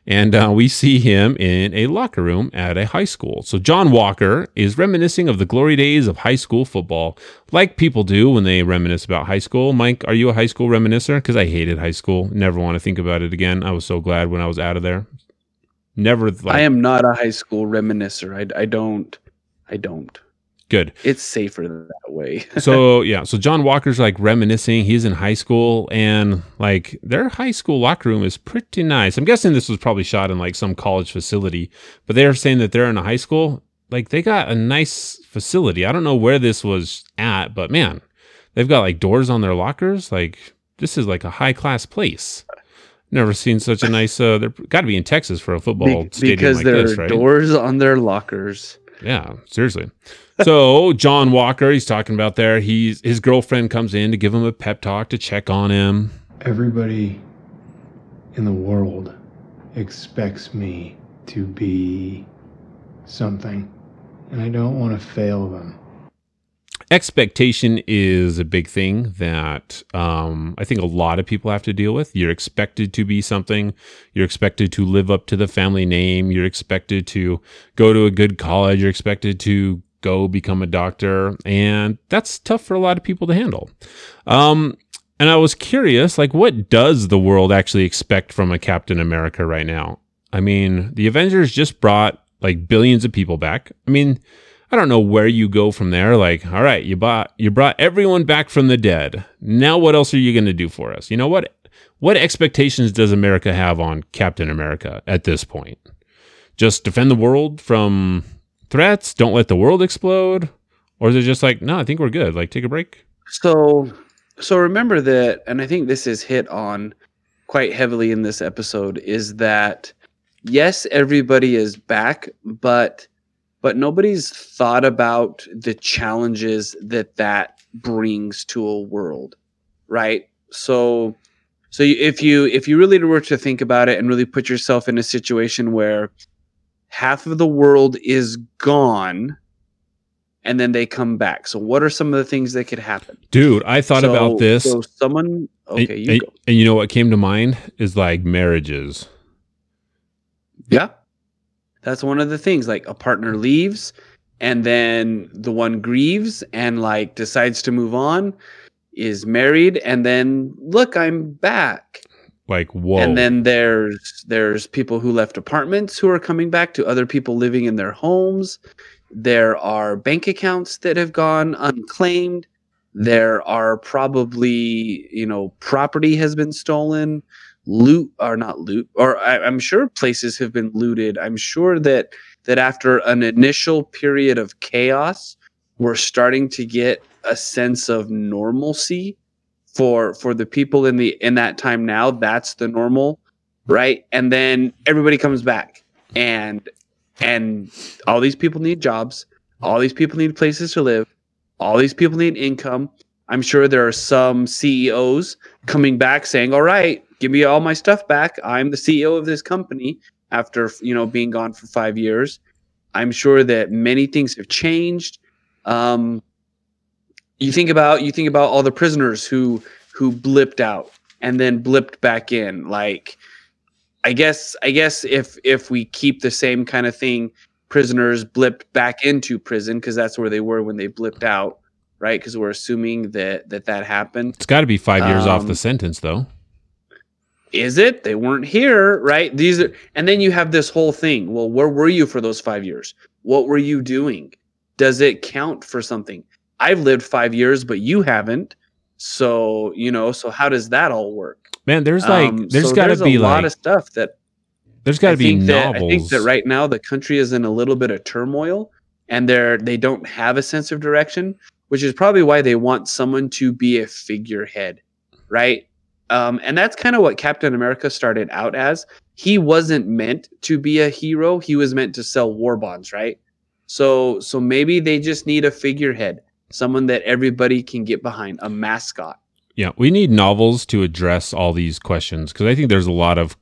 and uh, we see him in a locker room at a high school. So, John Walker is reminiscing of the glory days of high school football, like people do when they reminisce about high school. Mike, are you a high school reminiscer? Because I hated high school. Never want to think about it again. I was so glad when I was out of there. Never. Like, I am not a high school reminiscer. I, I don't. I don't. Good. It's safer that way. so yeah, so John Walker's like reminiscing. He's in high school, and like their high school locker room is pretty nice. I'm guessing this was probably shot in like some college facility, but they're saying that they're in a high school. Like they got a nice facility. I don't know where this was at, but man, they've got like doors on their lockers. Like this is like a high class place. Never seen such a nice. Uh, they're got to be in Texas for a football Be- stadium because like there this, are right? doors on their lockers. Yeah, seriously. So John Walker, he's talking about there. He's his girlfriend comes in to give him a pep talk to check on him. Everybody in the world expects me to be something, and I don't want to fail them. Expectation is a big thing that um, I think a lot of people have to deal with. You're expected to be something. You're expected to live up to the family name. You're expected to go to a good college. You're expected to go become a doctor, and that's tough for a lot of people to handle. Um, and I was curious, like, what does the world actually expect from a Captain America right now? I mean, the Avengers just brought like billions of people back. I mean, I don't know where you go from there. Like, all right, you bought you brought everyone back from the dead. Now what else are you going to do for us? You know what what expectations does America have on Captain America at this point? Just defend the world from threats, don't let the world explode, or is it just like, no, I think we're good. Like take a break? So, so remember that, and I think this is hit on quite heavily in this episode. Is that yes, everybody is back, but but nobody's thought about the challenges that that brings to a world, right? So, so if you if you really were to think about it and really put yourself in a situation where half of the world is gone and then they come back. So what are some of the things that could happen? Dude, I thought So- about this. So someone okay, and, you and- go. and you know what came to mind is like marriages. Yeah. That's one of the things. Like a partner leaves and then the one grieves and like decides to move on, is married, and then look, I'm back. Like, whoa. And then there's there's people who left apartments who are coming back to other people living in their homes. There are bank accounts that have gone unclaimed. There are probably, you know, property has been stolen, loot are not loot, or I, I'm sure places have been looted. I'm sure that that after an initial period of chaos, we're starting to get a sense of normalcy for for the people in the in that time now. That's the normal right? And then everybody comes back and and all these people need jobs. All these people need places to live. All these people need income. I'm sure there are some ceos coming back saying all right give me all my stuff back. I'm the ceo of this company after you know being gone for 5 years. I'm sure that many things have changed. Um you think about you think about all the prisoners who who blipped out and then blipped back in. Like i guess i guess if if we keep the same kind of thing prisoners blipped back into prison because that's where they were when they blipped out right? Because we're assuming that that that happened. It's got to be five years off Um, the sentence, though. Is it? They weren't here right? These are and then you have this whole thing. Well where were you for those five years? What were you doing? Does it count for something? I've lived five years but you haven't. So you know so how does that all work? Man, there's like, Um, there's so got to be a lot like, of stuff that there's got to be think that- I think that right now the country is in a little bit of turmoil, and they're they don't have a sense of direction, which is probably why they want someone to be a figurehead, right? Um, and that's kind of what Captain America started out as. He wasn't meant to be a hero; he was meant to sell war bonds, right? So, so maybe they just need a figurehead, someone that everybody can get behind, a mascot. Yeah, we need novels to address all these questions because I think there's a lot of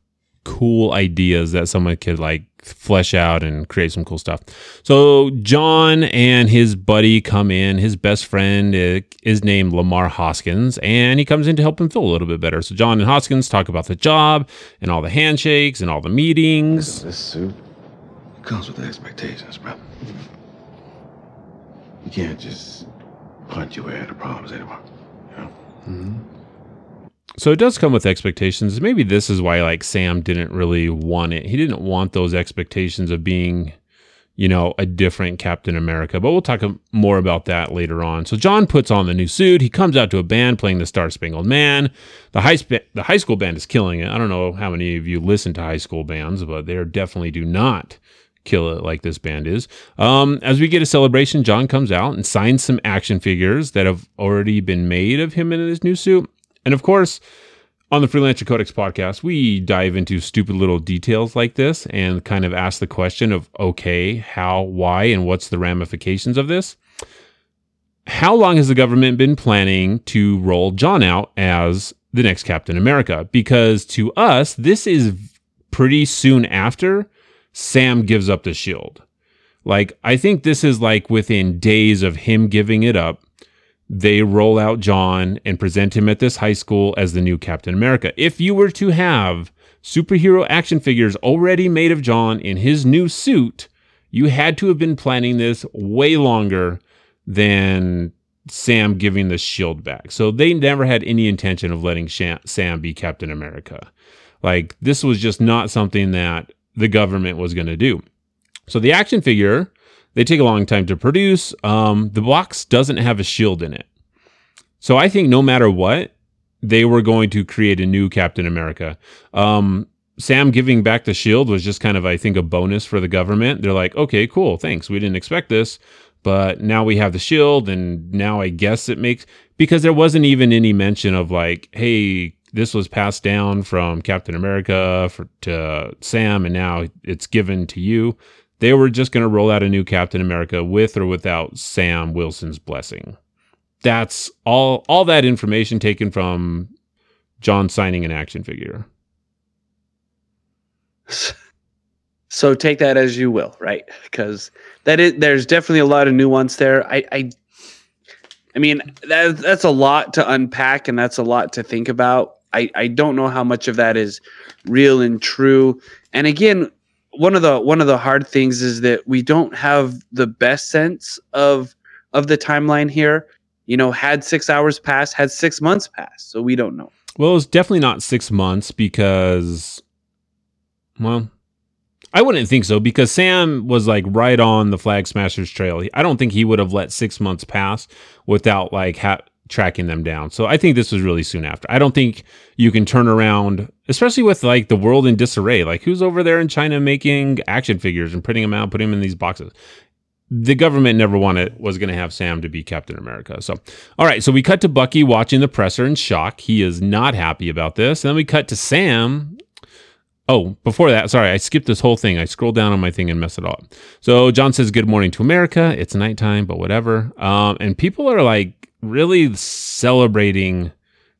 cool ideas that someone could like flesh out and create some cool stuff. So John and his buddy come in. His best friend uh, is named Lamar Hoskins, and he comes in to help him feel a little bit better. So John and Hoskins talk about the job and all the handshakes and all the meetings. This suit comes with expectations, bro. You can't just punch your way out of problems anymore. You know? So it does come with expectations. Maybe this is why like Sam didn't really want it. He didn't want those expectations of being, you know, a different Captain America. But we'll talk more about that later on. So John puts on the new suit. He comes out to a band playing the Star Spangled Man. The high sp- the high school band is killing it. I don't know how many of you listen to high school bands, but they definitely do not kill it like this band is. Um, as we get a celebration, John comes out and signs some action figures that have already been made of him in his new suit. And of course, on the Freelancer Codex podcast, we dive into stupid little details like this and kind of ask the question of okay, how, why, and what's the ramifications of this? How long has the government been planning to roll John out as the next Captain America? Because to us, this is pretty soon after Sam gives up the shield. Like, I think this is like within days of him giving it up, they roll out John and present him at this high school as the new Captain America. If you were to have superhero action figures already made of John in his new suit, you had to have been planning this way longer than Sam giving the shield back. So they never had any intention of letting Sam be Captain America. Like, this was just not something that the government was going to do. So the action figure, they take a long time to produce. Um, the box doesn't have a shield in it. So I think no matter what, they were going to create a new Captain America. Um, Sam giving back the shield was just kind of, I think, a bonus for the government. They're like, okay, cool, thanks. We didn't expect this, but now we have the shield, and now I guess it makes because there wasn't even any mention of like, hey, this was passed down from Captain America for, to Sam, and now it's given to you. They were just going to roll out a new Captain America with or without Sam Wilson's blessing. That's all. All that information taken from John signing an action figure. So take that as you will, right? Because that is there's definitely a lot of nuance there. I I, I mean that that's a lot to unpack and that's a lot to think about. I I don't know how much of that is real and true. And again, one of the one of the hard things is that we don't have the best sense of of the timeline here. You know, had six hours passed, had six months passed, so we don't know. Well, it was definitely not six months because, well, I wouldn't think so because Sam was like right on the Flag Smashers trail. I don't think he would have let six months pass without like ha- tracking them down. So I think this was really soon after. I don't think you can turn around, especially with like the world in disarray. Like who's over there in China making action figures and printing them out, putting them in these boxes? The government never wanted was going to have Sam to be Captain America. So, all right. So we cut to Bucky watching the presser in shock. He is not happy about this. And then we cut to Sam Oh, before that, sorry, I skipped this whole thing. I scrolled down on my thing and messed it all up. So John says, Good morning to America. It's nighttime, but whatever. Um, and people are like really celebrating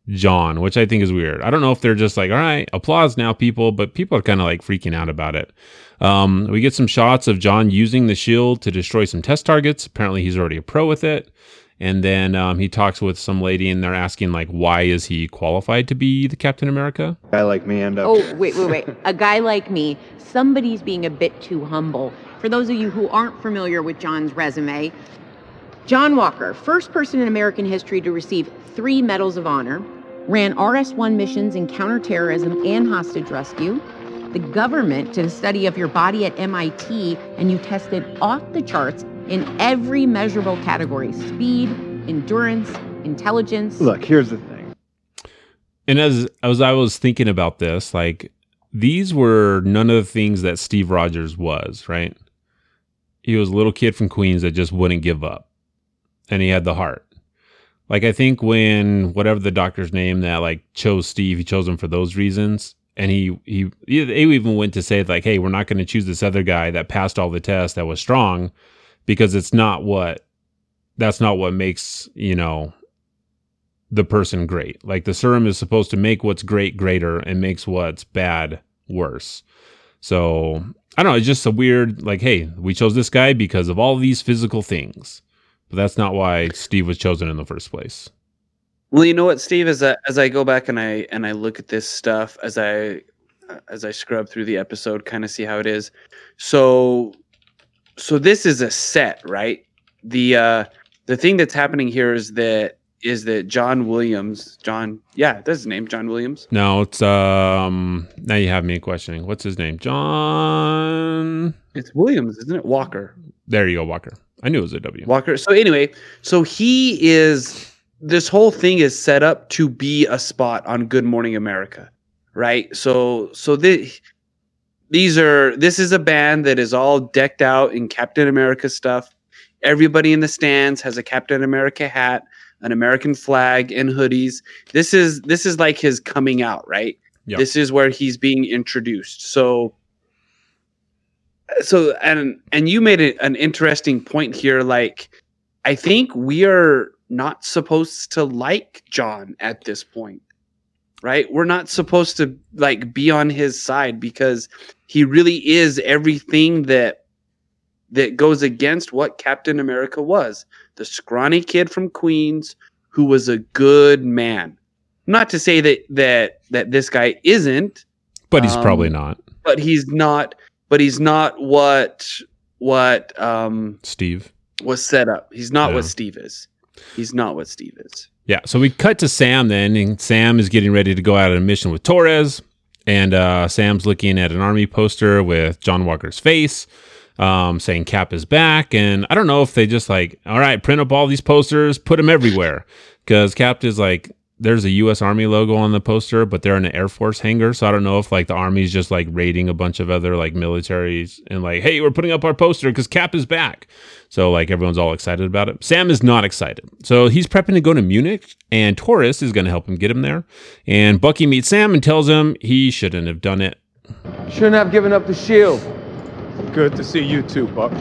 John, which I think is weird. I don't know if they're just like, All right, applause now, people, but people are kind of like freaking out about it. Um, we get some shots of John using the shield to destroy some test targets. Apparently, he's already a pro with it. And then um, he talks with some lady, and they're asking like, why is he qualified to be the Captain America? A guy like me end up. Oh, wait, wait, wait. a guy like me, somebody's being a bit too humble. For those of you who aren't familiar with John's resume, John Walker, first person in American history to receive three Medals of Honor, ran RS 1 missions in counterterrorism and hostage rescue. The government did a study of your body at MIT, and you tested off the charts in every measurable category speed, endurance, intelligence. Look, here's the thing. And as as I was thinking about this, like these were none of the things that Steve Rogers was, right? He was a little kid from Queens that just wouldn't give up. And he had the heart. Like I think when whatever the doctor's name that like chose Steve, he chose him for those reasons. And he he they even went to say like, hey, we're not going to choose this other guy that passed all the tests that was strong because it's not what that's not what makes you know the person great like the serum is supposed to make what's great greater and makes what's bad worse so i don't know it's just a weird like hey we chose this guy because of all these physical things but that's not why steve was chosen in the first place well you know what steve as I, as I go back and i and i look at this stuff as i as i scrub through the episode kind of see how it is so so this is a set, right? The uh the thing that's happening here is that is that John Williams, John, yeah, that's his name, John Williams. No, it's um. Now you have me questioning. What's his name? John. It's Williams, isn't it? Walker. There you go, Walker. I knew it was a W. Walker. So anyway, so he is. This whole thing is set up to be a spot on Good Morning America, right? So so this these are this is a band that is all decked out in Captain America stuff. Everybody in the stands has a Captain America hat, an American flag, and hoodies. This is this is like his coming out, right? Yep. This is where he's being introduced. So so and and you made an interesting point here like I think we are not supposed to like John at this point. right? We're not supposed to like be on his side because he really is everything that that goes against what Captain America was. The scrawny kid from Queens who was a good man. Not to say that that that this guy isn't, But he's probably Um, not but he's not but he's not what what um Steve. was set up. He's not Yeah. what Steve is. He's not what Steve is. Yeah, so we cut to Sam then, and Sam is getting ready to go out on a mission with Torres, and uh, Sam's looking at an army poster with John Walker's face, um, saying Cap is back, and I don't know if they just like, all right, print up all these posters, put them everywhere, because Cap is like, there's a U.S. Army logo on the poster, but they're in an Air Force hangar, so I don't know if like the Army's just like raiding a bunch of other like militaries and like, hey, we're putting up our poster because Cap is back. So like everyone's all excited about it. Sam is not excited. So he's prepping to go to Munich and Torres is going to help him get him there. And Bucky meets Sam and tells him he shouldn't have done it. Shouldn't have given up the shield. Good to see you too, Buck.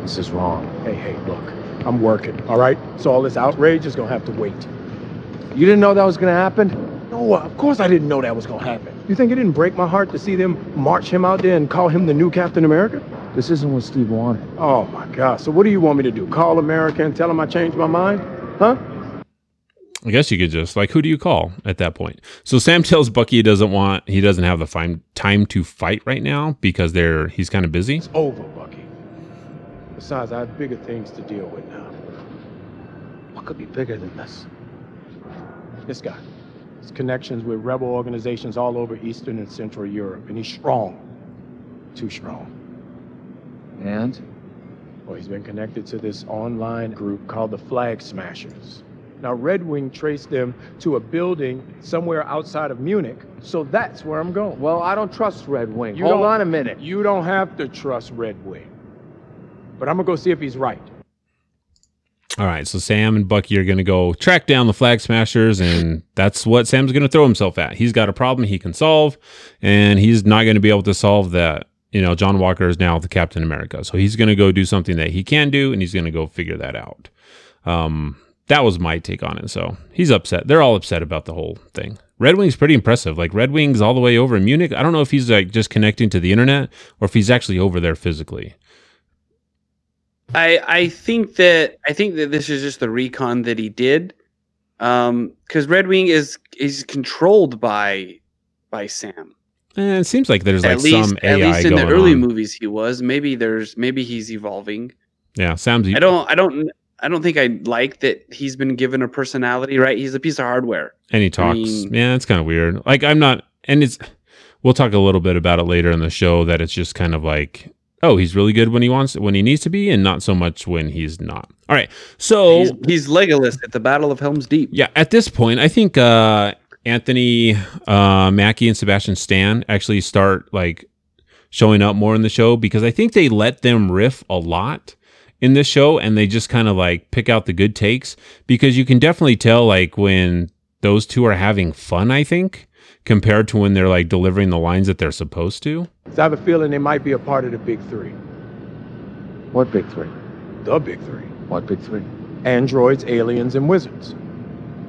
This is wrong. Hey, hey, look. I'm working, all right? So all this outrage is gonna have to wait. You didn't know that was gonna happen? No, of course I didn't know that was gonna happen. You think it didn't break my heart to see them march him out there and call him the new Captain America? This isn't what Steve wanted. Oh my God. So what do you want me to do? Call America and tell him I changed my mind? Huh? I guess you could just like, who do you call at that point? So Sam tells Bucky he doesn't want, he doesn't have the fine, time to fight right now because they're, he's kind of busy. It's over, Bucky. Besides, I have bigger things to deal with now. What could be bigger than this? This guy. His connections with rebel organizations all over Eastern and Central Europe, and he's strong. Too strong. And? Well, he's been connected to this online group called the Flag Smashers. Now, Red Wing traced them to a building somewhere outside of Munich, so that's where I'm going. Well, I don't trust Red Wing. You Hold on a minute. You don't have to trust Red Wing. But I'm gonna go see if he's right. All right. So Sam and Bucky are going to go track down the flag smashers. And that's what Sam's going to throw himself at. He's got a problem he can solve and he's not going to be able to solve that. You know, John Walker is now the Captain America. So he's going to go do something that he can do and he's going to go figure that out. Um, that was my take on it. So he's upset. They're all upset about the whole thing. Red Wing's pretty impressive. Like Red Wing's all the way over in Munich. I don't know if he's like just connecting to the internet or if he's actually over there physically. I I think that I think that this is just the recon that he did, um, because Red Wing is is controlled by by Sam. And it seems like there's like at least some AI at least in the early on. movies he was. Maybe there's maybe he's evolving. Yeah, Sam's. I don't I don't I don't think I like that he's been given a personality. Right, he's a piece of hardware. and he talks. mean- yeah, it's kind of weird. Like I'm not, and it's. We'll talk a little bit about it later in the show. That it's just kind of like, oh, he's really good when he wants, when he needs to be, and not so much when he's not. All right, so He's, he's Legolas at the Battle of Helm's Deep. yeah, at this point, I think uh, Anthony uh, Mackie and Sebastian Stan actually start like showing up more in the show because I think they let them riff a lot in this show and they just kind of like pick out the good takes because you can definitely tell like when those two are having fun, I think, compared to when they're like delivering the lines that they're supposed to. I have a feeling they might be a part of the big three. What big three? The big three. What big three? Androids, aliens, and wizards.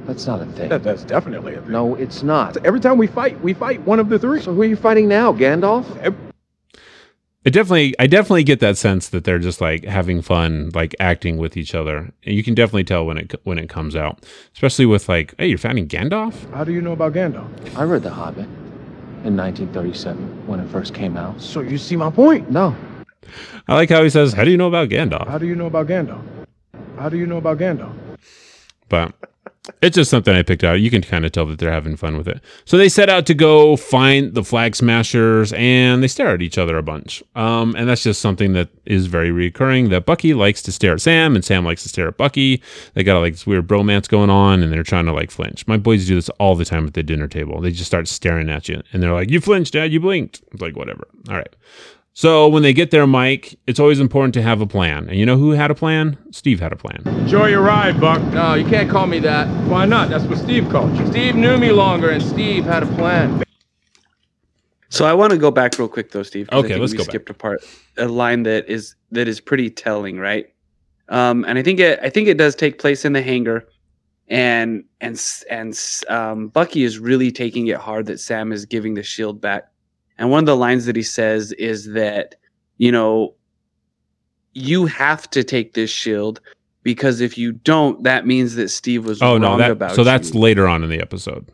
That's not a thing. That, that's definitely a thing. No, it's not. Every time we fight, we fight one of the three. So who are you fighting now, Gandalf? It definitely, I definitely get that sense that they're just like having fun, like acting with each other. And you can definitely tell when it when it comes out, especially with like, hey, you're fighting Gandalf. How do you know about Gandalf? I read The Hobbit in 1937 when it first came out. So you see my point. No. I like how he says, "How do you know about Gandalf?" How do you know about Gandalf? How do you know about Gandalf? but it's just something I picked out. You can kind of tell that they're having fun with it. So they set out to go find the flag smashers, and they stare at each other a bunch. Um, and that's just something that is very recurring. That Bucky likes to stare at Sam, and Sam likes to stare at Bucky. They got like this weird bromance going on, and they're trying to like flinch. My boys do this all the time at the dinner table. They just start staring at you, and they're like, "You flinched, Dad. You blinked." It's like whatever. All right. So when they get there, Mike, it's always important to have a plan. And you know who had a plan? Steve had a plan. Enjoy your ride, Buck. No, you can't call me that. Why not? That's what Steve called you. Steve knew me longer, and Steve had a plan. So I want to go back real quick though, Steve. 'cause I Okay, think let's we go back. skipped a part, a line that is that is pretty telling, right? Um, and I think it I think it does take place in the hangar. and and and um, Bucky is really taking it hard that Sam is giving the shield back. And one of the lines that he says is that you know you have to take this shield because if you don't, that means that Steve was Oh wrong no, that about so that's later on in the episode.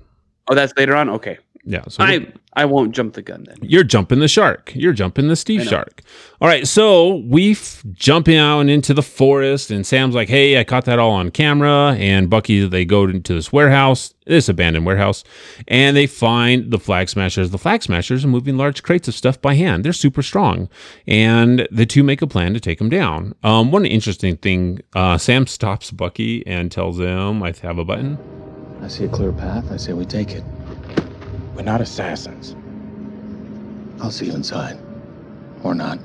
oh that's later on. Okay, Yeah, so I I won't jump the gun then. You're jumping the shark. You're jumping the Steve Shark. All right, so we f- jumping out into the forest, and Sam's like, "Hey, I caught that all on camera." And Bucky, they go into this warehouse, this abandoned warehouse, and they find the Flag Smashers. The Flag Smashers are moving large crates of stuff by hand. They're super strong, and the two make a plan to take them down. Um, one interesting thing: uh, Sam stops Bucky and tells him, "I have a button." I see a clear path. I say we take it. We're not assassins. I'll see you inside. Or not.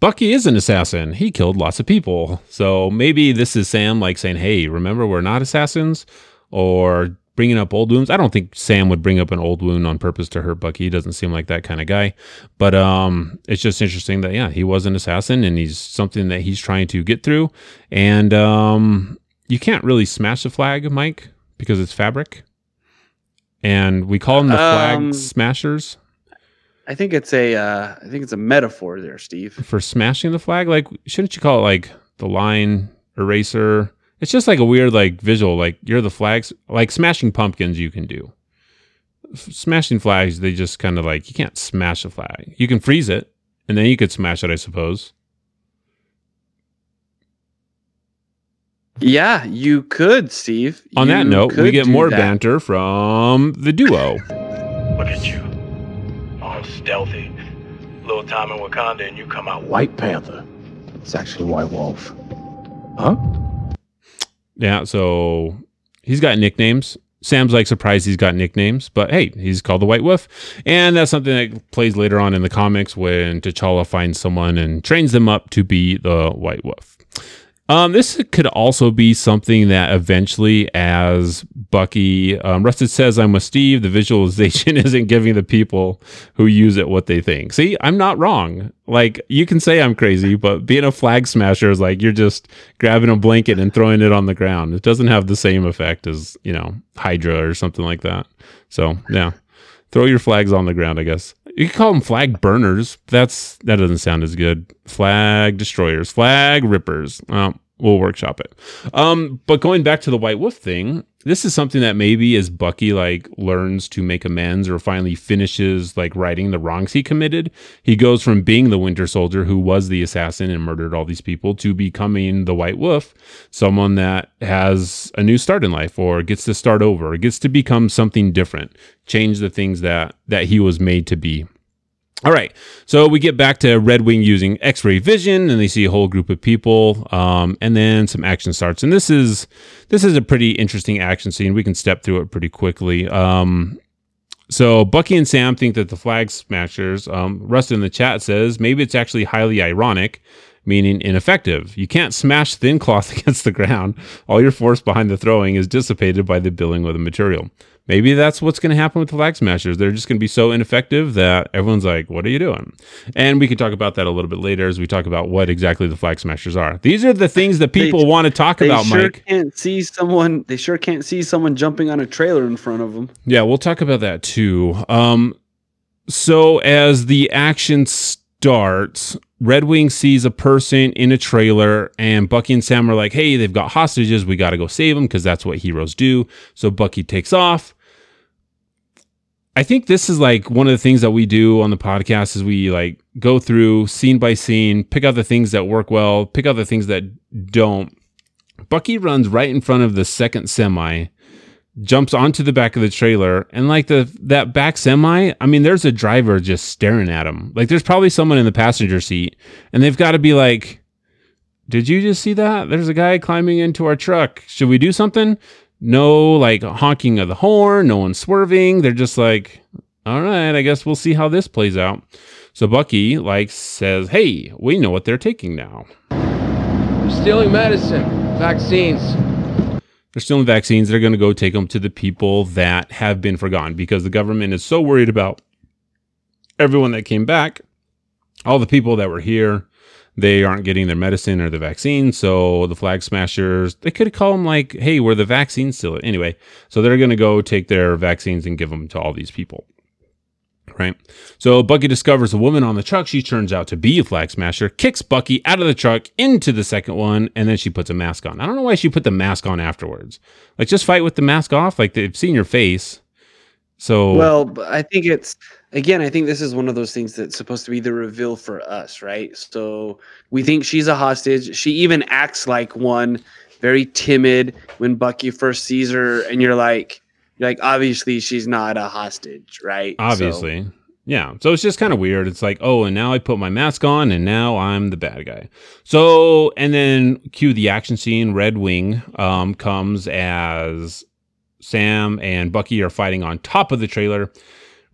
Bucky is an assassin. He killed lots of people. So maybe this is Sam like saying, "Hey, remember we're not assassins," or bringing up old wounds. I don't think Sam would bring up an old wound on purpose to hurt Bucky. He doesn't seem like that kind of guy. But um, it's just interesting that yeah, he was an assassin, and he's something that he's trying to get through. And um, you can't really smash the flag, Mike, because it's fabric. And we call them the flag Um, smashers. I think it's a uh, I think it's a metaphor there, Steve. for smashing the flag? Like, shouldn't you call it like the line eraser? It's just like a weird like visual. Like you're the flags. Like smashing pumpkins, you can do. F- Smashing flags, they just kind of like you can't smash a flag. You can freeze it, and then you could smash it, I suppose. Yeah, you could, Steve. On that note, we get more that. banter from the duo. Look at you. All stealthy. Little time in Wakanda and you come out White Panther. It's actually White Wolf. Huh? Yeah, so he's got nicknames. Sam's like surprised he's got nicknames, but hey, he's called the White Wolf. And that's something that plays later on in the comics when T'Challa finds someone and trains them up to be the White Wolf. Um, this could also be something that eventually, as Bucky, um, Rusted says, I'm with Steve, the visualization isn't giving the people who use it what they think. See, I'm not wrong. Like, you can say I'm crazy, but being a flag smasher is like you're just grabbing a blanket and throwing it on the ground. It doesn't have the same effect as, you know, Hydra or something like that. So, yeah. Throw your flags on the ground, I guess. You could call them flag burners. That's that doesn't sound as good. Flag destroyers, flag rippers. Well, we'll workshop it. Um, but going back to the White Wolf thing, this is something that maybe as Bucky like learns to make amends or finally finishes like righting the wrongs he committed, he goes from being the Winter Soldier who was the assassin and murdered all these people to becoming the White Wolf, someone that has a new start in life or gets to start over, or gets to become something different, change the things that that he was made to be. All right, so we get back to Red Wing using X-ray vision, and they see a whole group of people, um, and then some action starts. And this is this is a pretty interesting action scene. We can step through it pretty quickly. Um, so Bucky and Sam think that the flag smashers. Um, Rust in the chat says maybe it's actually highly ironic, meaning ineffective. You can't smash thin cloth against the ground. All your force behind the throwing is dissipated by the billing of the material. Maybe that's what's going to happen with the flag smashers. They're just going to be so ineffective that everyone's like, "What are you doing?" And we can talk about that a little bit later as we talk about what exactly the flag smashers are. These are the things that people want to talk They about, sure Mike. can't see someone. They sure can't see someone jumping on a trailer in front of them. Yeah, we'll talk about that too. Um, so as the action starts, Red Wing sees a person in a trailer, and Bucky and Sam are like, "Hey, they've got hostages. We got to go save them because that's what heroes do." So Bucky takes off. I think this is like one of the things that we do on the podcast is we like go through scene by scene, pick out the things that work well, pick out the things that don't. Bucky runs right in front of the second semi jumps onto the back of the trailer and like the that back semi i mean there's a driver just staring at him. Like there's probably someone in the passenger seat and they've got to be like did you just see that? There's a guy climbing into our truck. Should we do something no like honking of the horn no one swerving they're just like all right i guess we'll see how this plays out so bucky like says hey we know what they're taking now They're stealing medicine, vaccines. they're stealing vaccines. They're going to go take them to the people that have been forgotten because the government is so worried about everyone that came back, all the people that were here, they aren't getting their medicine or the vaccine. So the flag smashers, they could call them like, hey, we're the vaccine still. Anyway, so they're going to go take their vaccines and give them to all these people. Right. So Bucky discovers a woman on the truck. She turns out to be a flag smasher, kicks Bucky out of the truck into the second one, and then she puts a mask on. I don't know why she put the mask on afterwards. Like, just fight with the mask off. Like, they've seen your face. So, Well, I think it's again, I think this is one of those things that's supposed to be the reveal for us, right? So we think she's a hostage. She even acts like one, very timid when Bucky first sees her, and you're like, you're like, obviously she's not a hostage, right? So- obviously. Yeah. So it's just kind of weird. It's like, oh, and now I put my mask on and now I'm the bad guy. So, and then cue the action scene. Red Wing um, comes as Sam and Bucky are fighting on top of the trailer.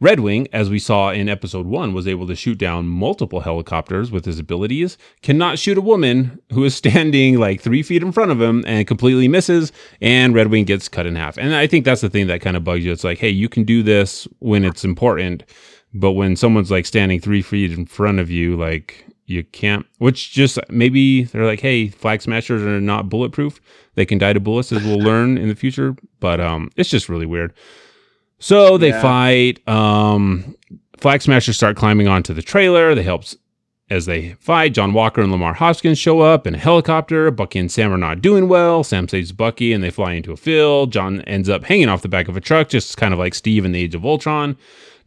Red Wing, as we saw in episode one, was able to shoot down multiple helicopters with his abilities, cannot shoot a woman who is standing like three feet in front of him and completely misses, and Red Wing gets cut in half. And I think that's the thing that kind of bugs you. It's like, hey, you can do this when it's important, but when someone's like standing three feet in front of you, like you can't, which just maybe they're like, hey, flag smashers are not bulletproof. They can die to bullets, as we'll learn in the future. But um, it's just really weird. So they Yeah. fight. Um, Flag Smashers start climbing onto the trailer. They help as they fight. John Walker and Lamar Hoskins show up in a helicopter. Bucky and Sam are not doing well. Sam saves Bucky and they fly into a field. John ends up hanging off the back of a truck, just kind of like Steve in the Age of Ultron.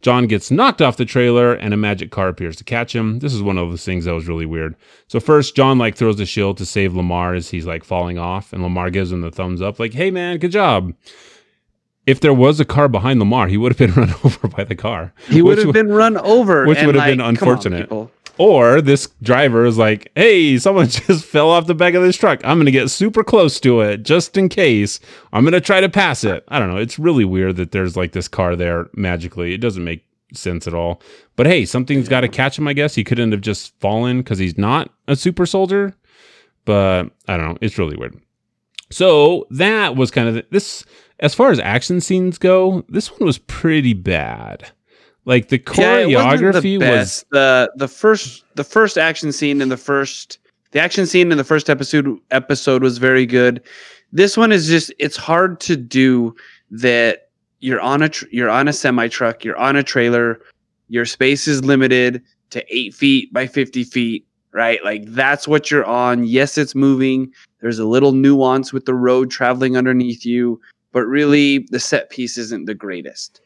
John gets knocked off the trailer and a magic car appears to catch him. This is one of those things that was really weird. So first John like throws the shield to save Lamar as he's like falling off and Lamar gives him the thumbs up like, "Hey man, good job." If there was a car behind Lamar, he would have been run over by the car. He would have been run over, which would have like, been come on, unfortunate. Or this driver is like, hey, someone just fell off the back of this truck. I'm going to get super close to it just in case. I'm going to try to pass it. I don't know. It's really weird that there's like this car there magically. It doesn't make sense at all. But hey, something's got to catch him, I guess. He couldn't have just fallen because he's not a super soldier. But I don't know. It's really weird. So that was kind of the, this. As far as action scenes go, this one was pretty bad. Like the Yeah, choreography the was the the first the first action scene in the first the action scene in the first episode episode was very good. This one is just it's hard to do that you're on a tr- you're on a semi truck, you're on a trailer, your space is limited to 8 feet by 50 feet, right? Like that's what you're on. Yes, it's moving. There's a little nuance with the road traveling underneath you, but really the set piece isn't the greatest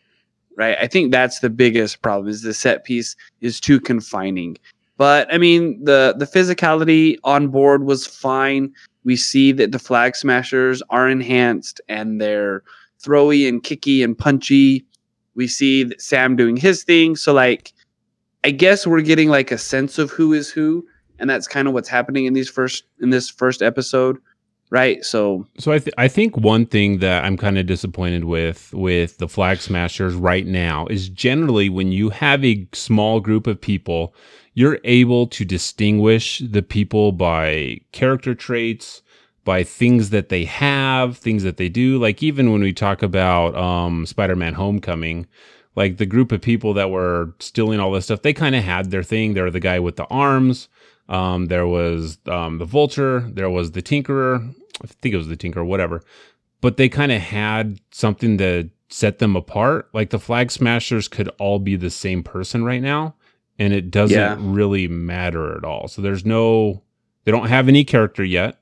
right? I think that's the biggest problem is the set piece is too confining. But I mean, the the physicality on board was fine. We see that the flag smashers are enhanced and they're throwy and kicky and punchy. We see Sam doing his thing. So like I guess we're getting like a sense of who is who, and that's kind of what's happening in these first in this first episode, right? So So I th- I think one thing that I'm kind of disappointed with with the flag smashers right now is generally when you have a small group of people, you're able to distinguish the people by character traits, by things that they have, things that they do. Like even when we talk about um, Spider-Man: Homecoming, like the group of people that were stealing all this stuff, they kind of had their thing. They're the guy with the arms. Um, there was um, the Vulture. There was the Tinkerer. I think it was the Tinkerer, whatever. But they kind of had something that set them apart. Like the Flag Smashers could all be the same person right now, and it doesn't Yeah. really matter at all. So there's no, they don't have any character yet.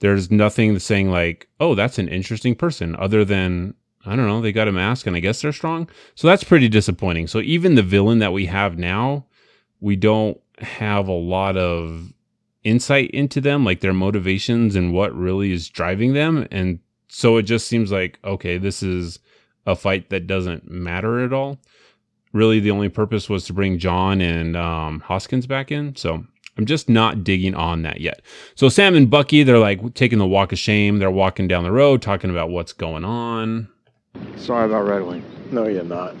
There's nothing saying like, oh, that's an interesting person, other than I don't know, they got a mask and I guess they're strong. So that's pretty disappointing. So even the villain that we have now, we don't have a lot of insight into them, like their motivations and what really is driving them. And so it just seems like, okay, this is a fight that doesn't matter at all. Really, the only purpose was to bring John and um, Hoskins back in. So I'm just not digging on that yet. So Sam and Bucky, they're like taking the walk of shame. They're walking down the road, talking about what's going on. Sorry about Red Wing. No, you're not.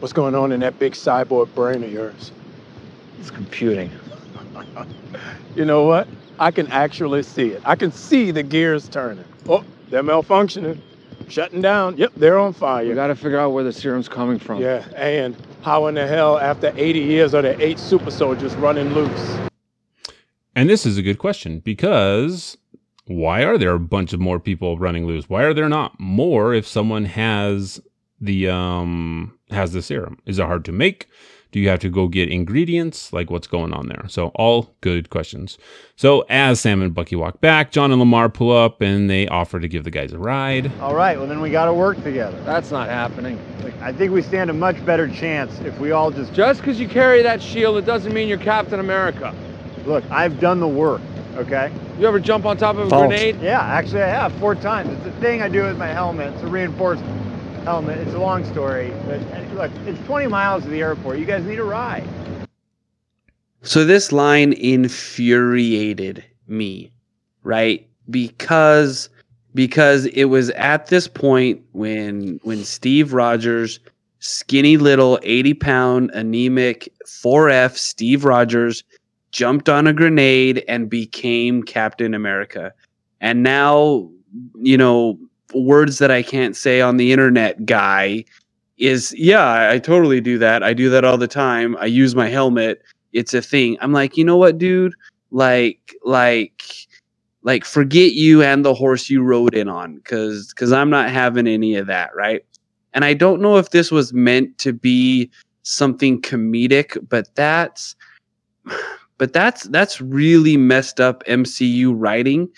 What's going on in that big cyborg brain of yours? It's computing. You know what? I can actually see it. I can see the gears turning. Oh, they're malfunctioning. Shutting down. Yep, they're on fire. You gotta figure out where the serum's coming from. Yeah, and how in the hell, after 80 years, are there eight super soldiers running loose? And this is a good question because why are there a bunch of more people running loose? Why are there not more if someone has the um has the serum? Is it hard to make? Do you have to go get ingredients? Like what's going on there? So all good questions. So as Sam and Bucky walk back, John and Lamar pull up and they offer to give the guys a ride. All right, well then we got to work together. That's not happening. Look, I think we stand a much better chance if we all just Just because you carry that shield, it doesn't mean you're Captain America. look. I've done the work. Okay. You ever jump on top of a False. grenade? Yeah, actually I have four times. It's a thing I do with my helmet. It's a reinforced helmet. It's a long story, but look, it's 20 miles to the airport. You guys need a ride. So this line infuriated me, right? Because because it was at this point when when Steve Rogers, skinny little 80 pound anemic 4F Steve Rogers jumped on a grenade and became Captain America. And now, you know, words that I can't say on the internet guy is yeah, I, totally do that. I do that all the time. I use my helmet. It's a thing. I'm like, you know what, dude? Like, like, like, forget you and the horse you rode in on, because because I'm not having any of that, right? And I don't know if this was meant to be something comedic, but that's but that's that's really messed up MCU writing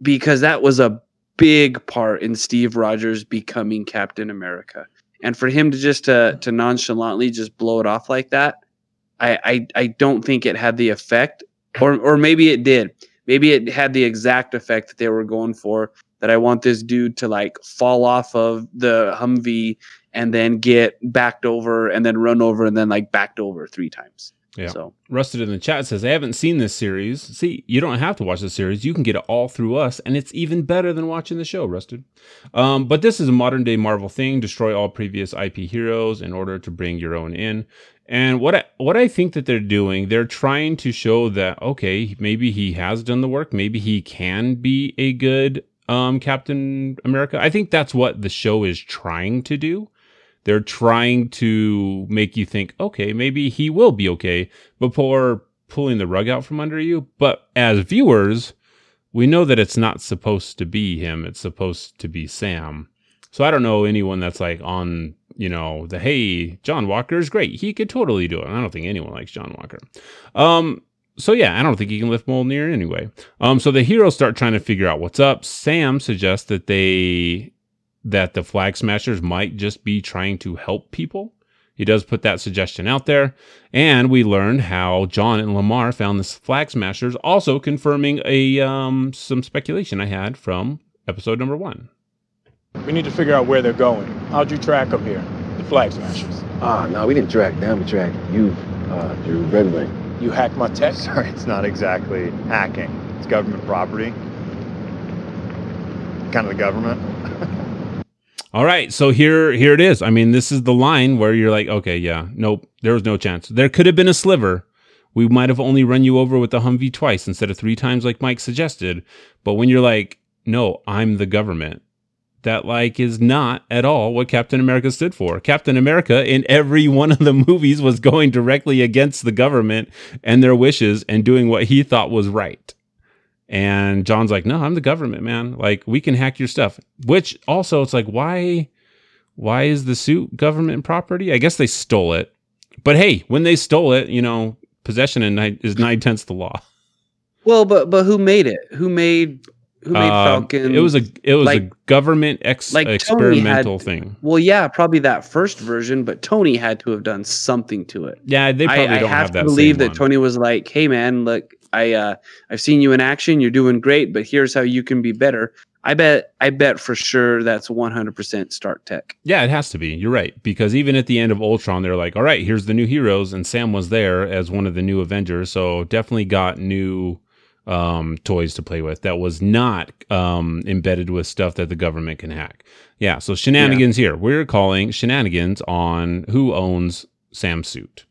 because that was a big part in Steve Rogers becoming Captain America. And for him to just to, to nonchalantly just blow it off like that, I, I I don't think it had the effect, or or maybe it did. Maybe it had the exact effect that they were going for. That I want this dude to like fall off of the Humvee and then get backed over and then run over and then like backed over three times. Yeah. So Rusted in the chat says, I haven't seen this series. See, you don't have to watch the series. You can get it all through us, and it's even better than watching the show, Rusted. Um, but this is a modern day Marvel thing. Destroy all previous IP heroes in order to bring your own in. And what I, what I think that they're doing, they're trying to show that, okay, maybe he has done the work. Maybe he can be a good um, Captain America. I think that's what the show is trying to do they're trying to make you think, okay, maybe he will be okay before pulling the rug out from under you. But as viewers, we know that it's not supposed to be him. It's supposed to be Sam. So I don't know anyone that's like on, you know, the hey, John Walker is great. He could totally do it. I don't think anyone likes John Walker. Um, so yeah, I don't think he can lift Mjolnir anyway. Um, so the heroes start trying to figure out what's up. Sam suggests that they that the flag smashers might just be trying to help people. He does put that suggestion out there. And we learned how John and Lamar found the flag smashers, also confirming a um, some speculation I had from episode number one. We need to figure out where they're going. How'd you track them here? The flag smashers. Ah, no, we didn't track them. We tracked you uh, through Red Wing. You hacked my tech? Sorry, it's not exactly hacking. It's government property. Kind of the government. All right, so here here it is. I mean, this is the line where you're like, okay, yeah, nope, there was no chance. There could have been a sliver. We might have only run you over with the Humvee twice instead of three times like Mike suggested. But when you're like, no, I'm the government. That like is not at all what Captain America stood for. Captain America in every one of the movies was going directly against the government and their wishes and doing what he thought was right. And John's like, no, I'm the government, man. Like, we can hack your stuff. Which also, it's like, why, why is the suit government property? I guess they stole it. But hey, when they stole it, you know, possession is nine tenths the law. Well, but but who made it? Who made who made Uh, Falcon? It was a it was like- a government ex- like experimental had- thing. Well, yeah, probably that first version, but Tony had to have done something to it. Yeah, they I- probably I, don't have, have, to believe that one. Tony was like, "Hey, man, look, I uh, I've seen you in action. You're doing great, but here's how you can be better." I bet, I bet for sure that's 100% Stark Tech. Yeah, it has to be. You're right. Because even at the end of Ultron, they're like, all right, here's the new heroes. And Sam was there as one of the new Avengers. So definitely got new um, toys to play with that was not um, embedded with stuff that the government can hack. Yeah. So shenanigans here. We're calling shenanigans on who owns Sam's suit.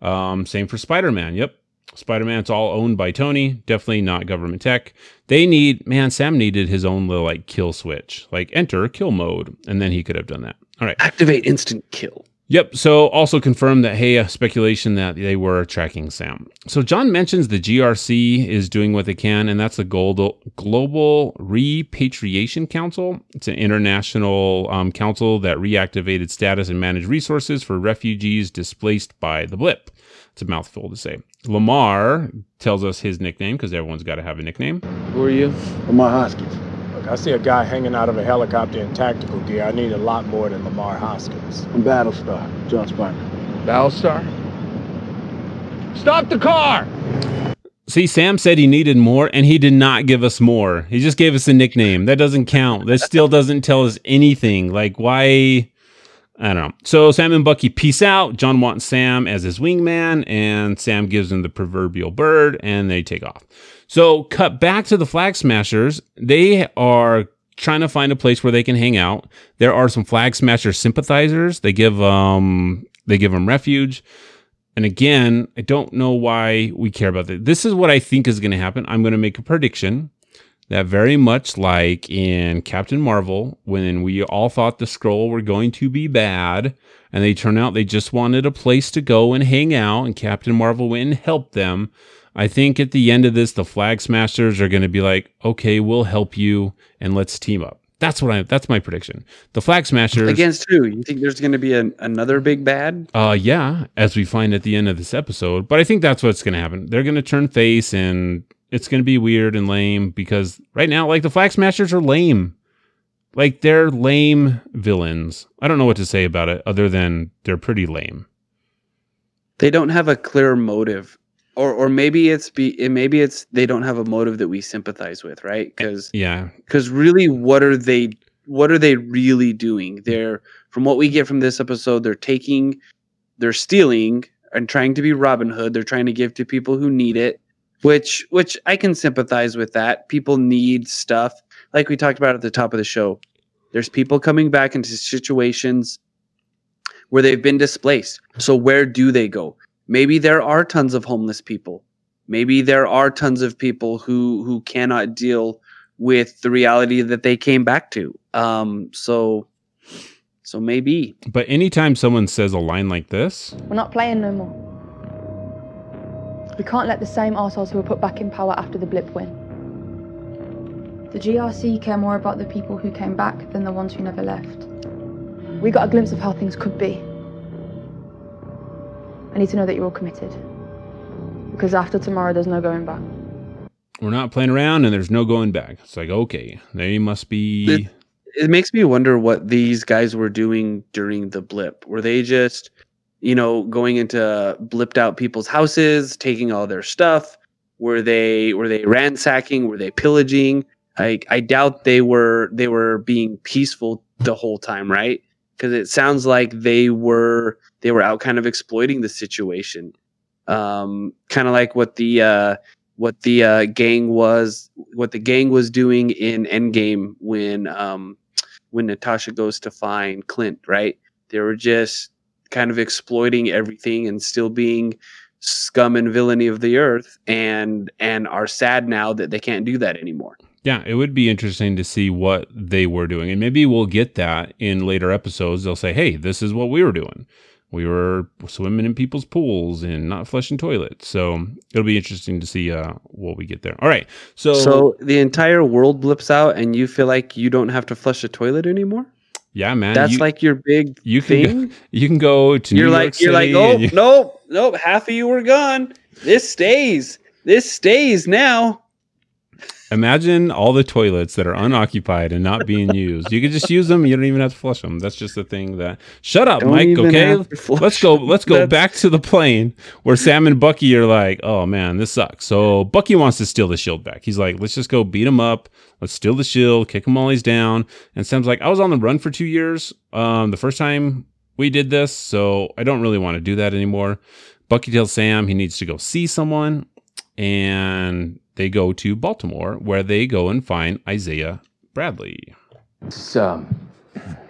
Um, same for Spider Man. Yep. Spider Man's all owned by Tony. Definitely not government tech. They need, man, Sam needed his own little like kill switch, like enter kill mode, and then he could have done that. All right. Activate instant kill. Yep. So also confirmed that hey, speculation that they were tracking Sam. So John mentions the GRC is doing what they can, and that's the Global Global Repatriation Council. It's an international um, council that reactivated status and managed resources for refugees displaced by the blip. It's a mouthful to say. Lamar tells us his nickname because everyone's got to have a nickname. Who are you? Lamar Hoskins. Look, I see a guy hanging out of a helicopter in tactical gear. I need a lot more than Lamar Hoskins. I'm Battlestar, John Spartan. Battlestar? Stop the car! See, Sam said he needed more, and he did not give us more. He just gave us a nickname. That doesn't count. That still doesn't tell us anything. Like, why? I don't know. So Sam and Bucky peace out. John wants Sam as his wingman, and Sam gives him the proverbial bird, and they take off. So cut back to the Flag Smashers. They are trying to find a place where they can hang out. There are some Flag Smasher sympathizers. They give um they give them refuge. And again, I don't know why we care about that. This is what I think is going to happen. I'm going to make a prediction that very much like in Captain Marvel, when we all thought the Skrull were going to be bad, and they turn out they just wanted a place to go and hang out, and Captain Marvel went and helped them. I think at the end of this, the Flag Smashers are going to be like, okay, we'll help you and let's team up. That's what I. That's my prediction. The Flag Smashers Against who? You think there's going to be an, another big bad? uh, yeah, as we find at the end of this episode. But I think that's what's going to happen. They're going to turn face, and it's going to be weird and lame because right now, like the Flag Smashers are lame. Like they're lame villains. I don't know what to say about it other than they're pretty lame. They don't have a clear motive, or or maybe it's be maybe it's they don't have a motive that we sympathize with, right? Eh, because Yeah, because really, what are they? What are they really doing? They're from what we get from this episode, they're taking, they're stealing and trying to be Robin Hood. They're trying to give to people who need it, which which I can sympathize with that. People need stuff, like we talked about at the top of the show. There's people coming back into situations where they've been displaced. So where do they go? Maybe there are tons of homeless people. Maybe there are tons of people who who cannot deal with the reality that they came back to. Um, so so maybe. but anytime someone says a line like this, We're not playing no more. We can't let the same arseholes who were put back in power after the blip win. The GRC care more about the people who came back than the ones who never left. We got a glimpse of how things could be. I need to know that you're all committed. Because after tomorrow, there's no going back. we're not playing around and there's no going back. It's like okay, they must be. It, it makes me wonder what these guys were doing during the blip. Were they just, you know, going into blipped out people's houses, taking all their stuff? Were they were they ransacking? Were they pillaging? I I doubt they were they were being peaceful the whole time, right? Because it sounds like they were they were out kind of exploiting the situation, um, kind of like what the uh, what the uh, gang was what the gang was doing in Endgame when um, when Natasha goes to find Clint, right? They were just kind of exploiting everything and still being scum and villainy of the earth and and are sad now that they can't do that anymore. Yeah, it would be interesting to see what they were doing. And maybe we'll get that in later episodes. They'll say, hey, this is what we were doing. We were swimming in people's pools and not flushing toilets. So it'll be interesting to see uh, what we get there. All right. So, So the entire world blips out and you feel like you don't have to flush a toilet anymore? Yeah, man. That's you, like your big you can thing? go, you can go to you're New like York you're like oh you- nope nope half of you were gone this stays this stays now Imagine all the toilets that are unoccupied and not being used. You could just use them. You don't even have to flush them. That's just the thing that. Shut up, Don't Mike. Okay, have to flush let's go. Let's go That's- back to the plane where Sam and Bucky are like, "Oh man, this sucks." So Bucky wants to steal the shield back. He's like, "Let's just go beat him up. Let's steal the shield, kick him while he's down." And Sam's like, "I was on the run for two years. Um, the first time we did this, so I don't really want to do that anymore." Bucky tells Sam he needs to go see someone, and they go to Baltimore where they go and find Isaiah Bradley. It's, um,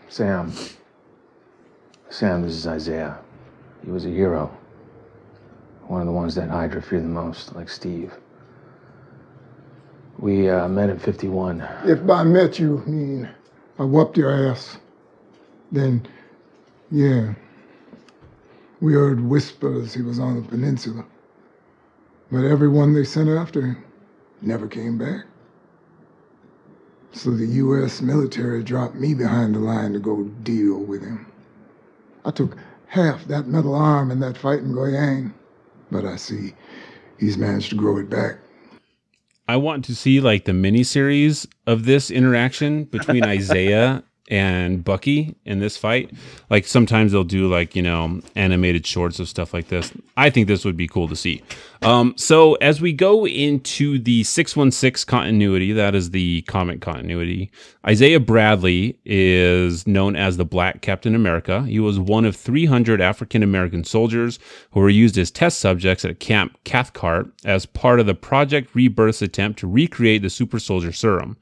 Sam. Sam, this is Isaiah. He was a hero. One of the ones that Hydra feared the most, like Steve. We uh, met in 51. If I met you, meaning I whooped your ass, then yeah, We heard whispers he was on the peninsula. But everyone they sent after him never came back. So the U.S. military dropped me behind the line to go deal with him. I took half that metal arm in that fight in Goyang, but I see he's managed to grow it back. I want to see like the miniseries of this interaction between Isaiah and Bucky in this fight. Like sometimes they'll do like, you know, animated shorts of stuff like this. I think this would be cool to see. Um, so as we go into the 616 continuity, that is the comic continuity, Isaiah Bradley is known as the Black Captain America. He was one of 300 African American soldiers who were used as test subjects at Camp Cathcart as part of the Project Rebirth's attempt to recreate the super soldier serum.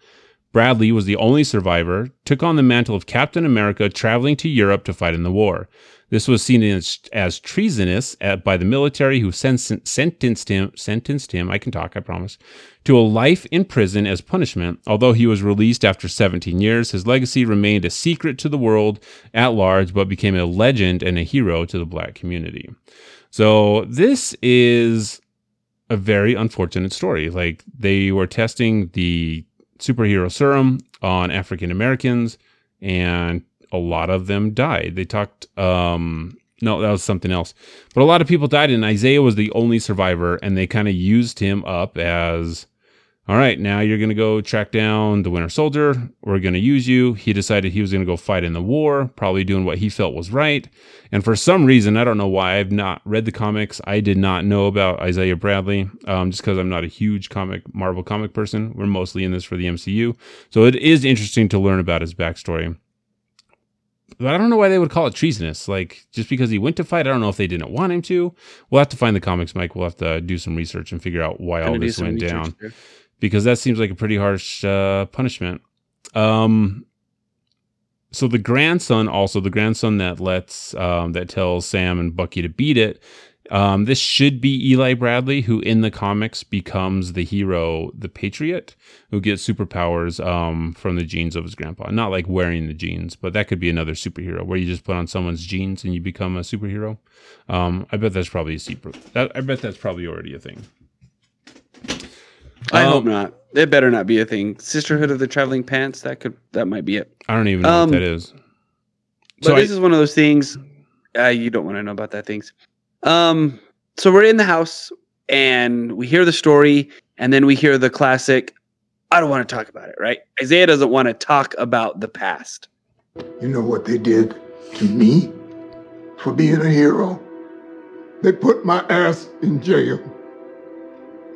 Bradley was the only survivor, took on the mantle of Captain America, traveling to Europe to fight in the war. This was seen as, as treasonous at, by the military, who sen- sentenced him sentenced him. I can talk, I promise, to a life in prison as punishment. Although he was released after 17 years, his legacy remained a secret to the world at large, but became a legend and a hero to the black community. So this is a very unfortunate story. Like they were testing the superhero serum on African Americans, and a lot of them died. They talked, um, no, that was something else. But a lot of people died, and Isaiah was the only survivor, and they kind of used him up as all right, now you're going to go track down the Winter Soldier. We're going to use you. He decided he was going to go fight in the war, probably doing what he felt was right. And for some reason, I don't know why, I've not read the comics. I did not know about Isaiah Bradley, um, just because I'm not a huge comic, Marvel comic person. We're mostly in this for the MCU. So it is interesting to learn about his backstory. But I don't know why they would call it treasonous. Like, just because he went to fight, I don't know if they didn't want him to. We'll have to find the comics, Mike. We'll have to do some research and figure out why all this went down. Because that seems like a pretty harsh uh, punishment. Um, so the grandson, also the grandson that lets um, that tells Sam and Bucky to beat it. Um, this should be Eli Bradley, who in the comics becomes the hero, the Patriot, who gets superpowers um, from the genes of his grandpa. Not like wearing the genes, but that could be another superhero where you just put on someone's genes and you become a superhero. Um, I bet that's probably a secret. I bet that's probably already a thing. I um, hope not. It better not be a thing. Sisterhood of the Traveling Pants. That could. That might be it. I don't even know um, what that is. But so this is one of those things. Uh, you don't want to know about that things. Um. So we're in the house and we hear the story, and then we hear the classic. I don't want to talk about it. Right? Isaiah doesn't want to talk about the past. You know what they did to me for being a hero? They put my ass in jail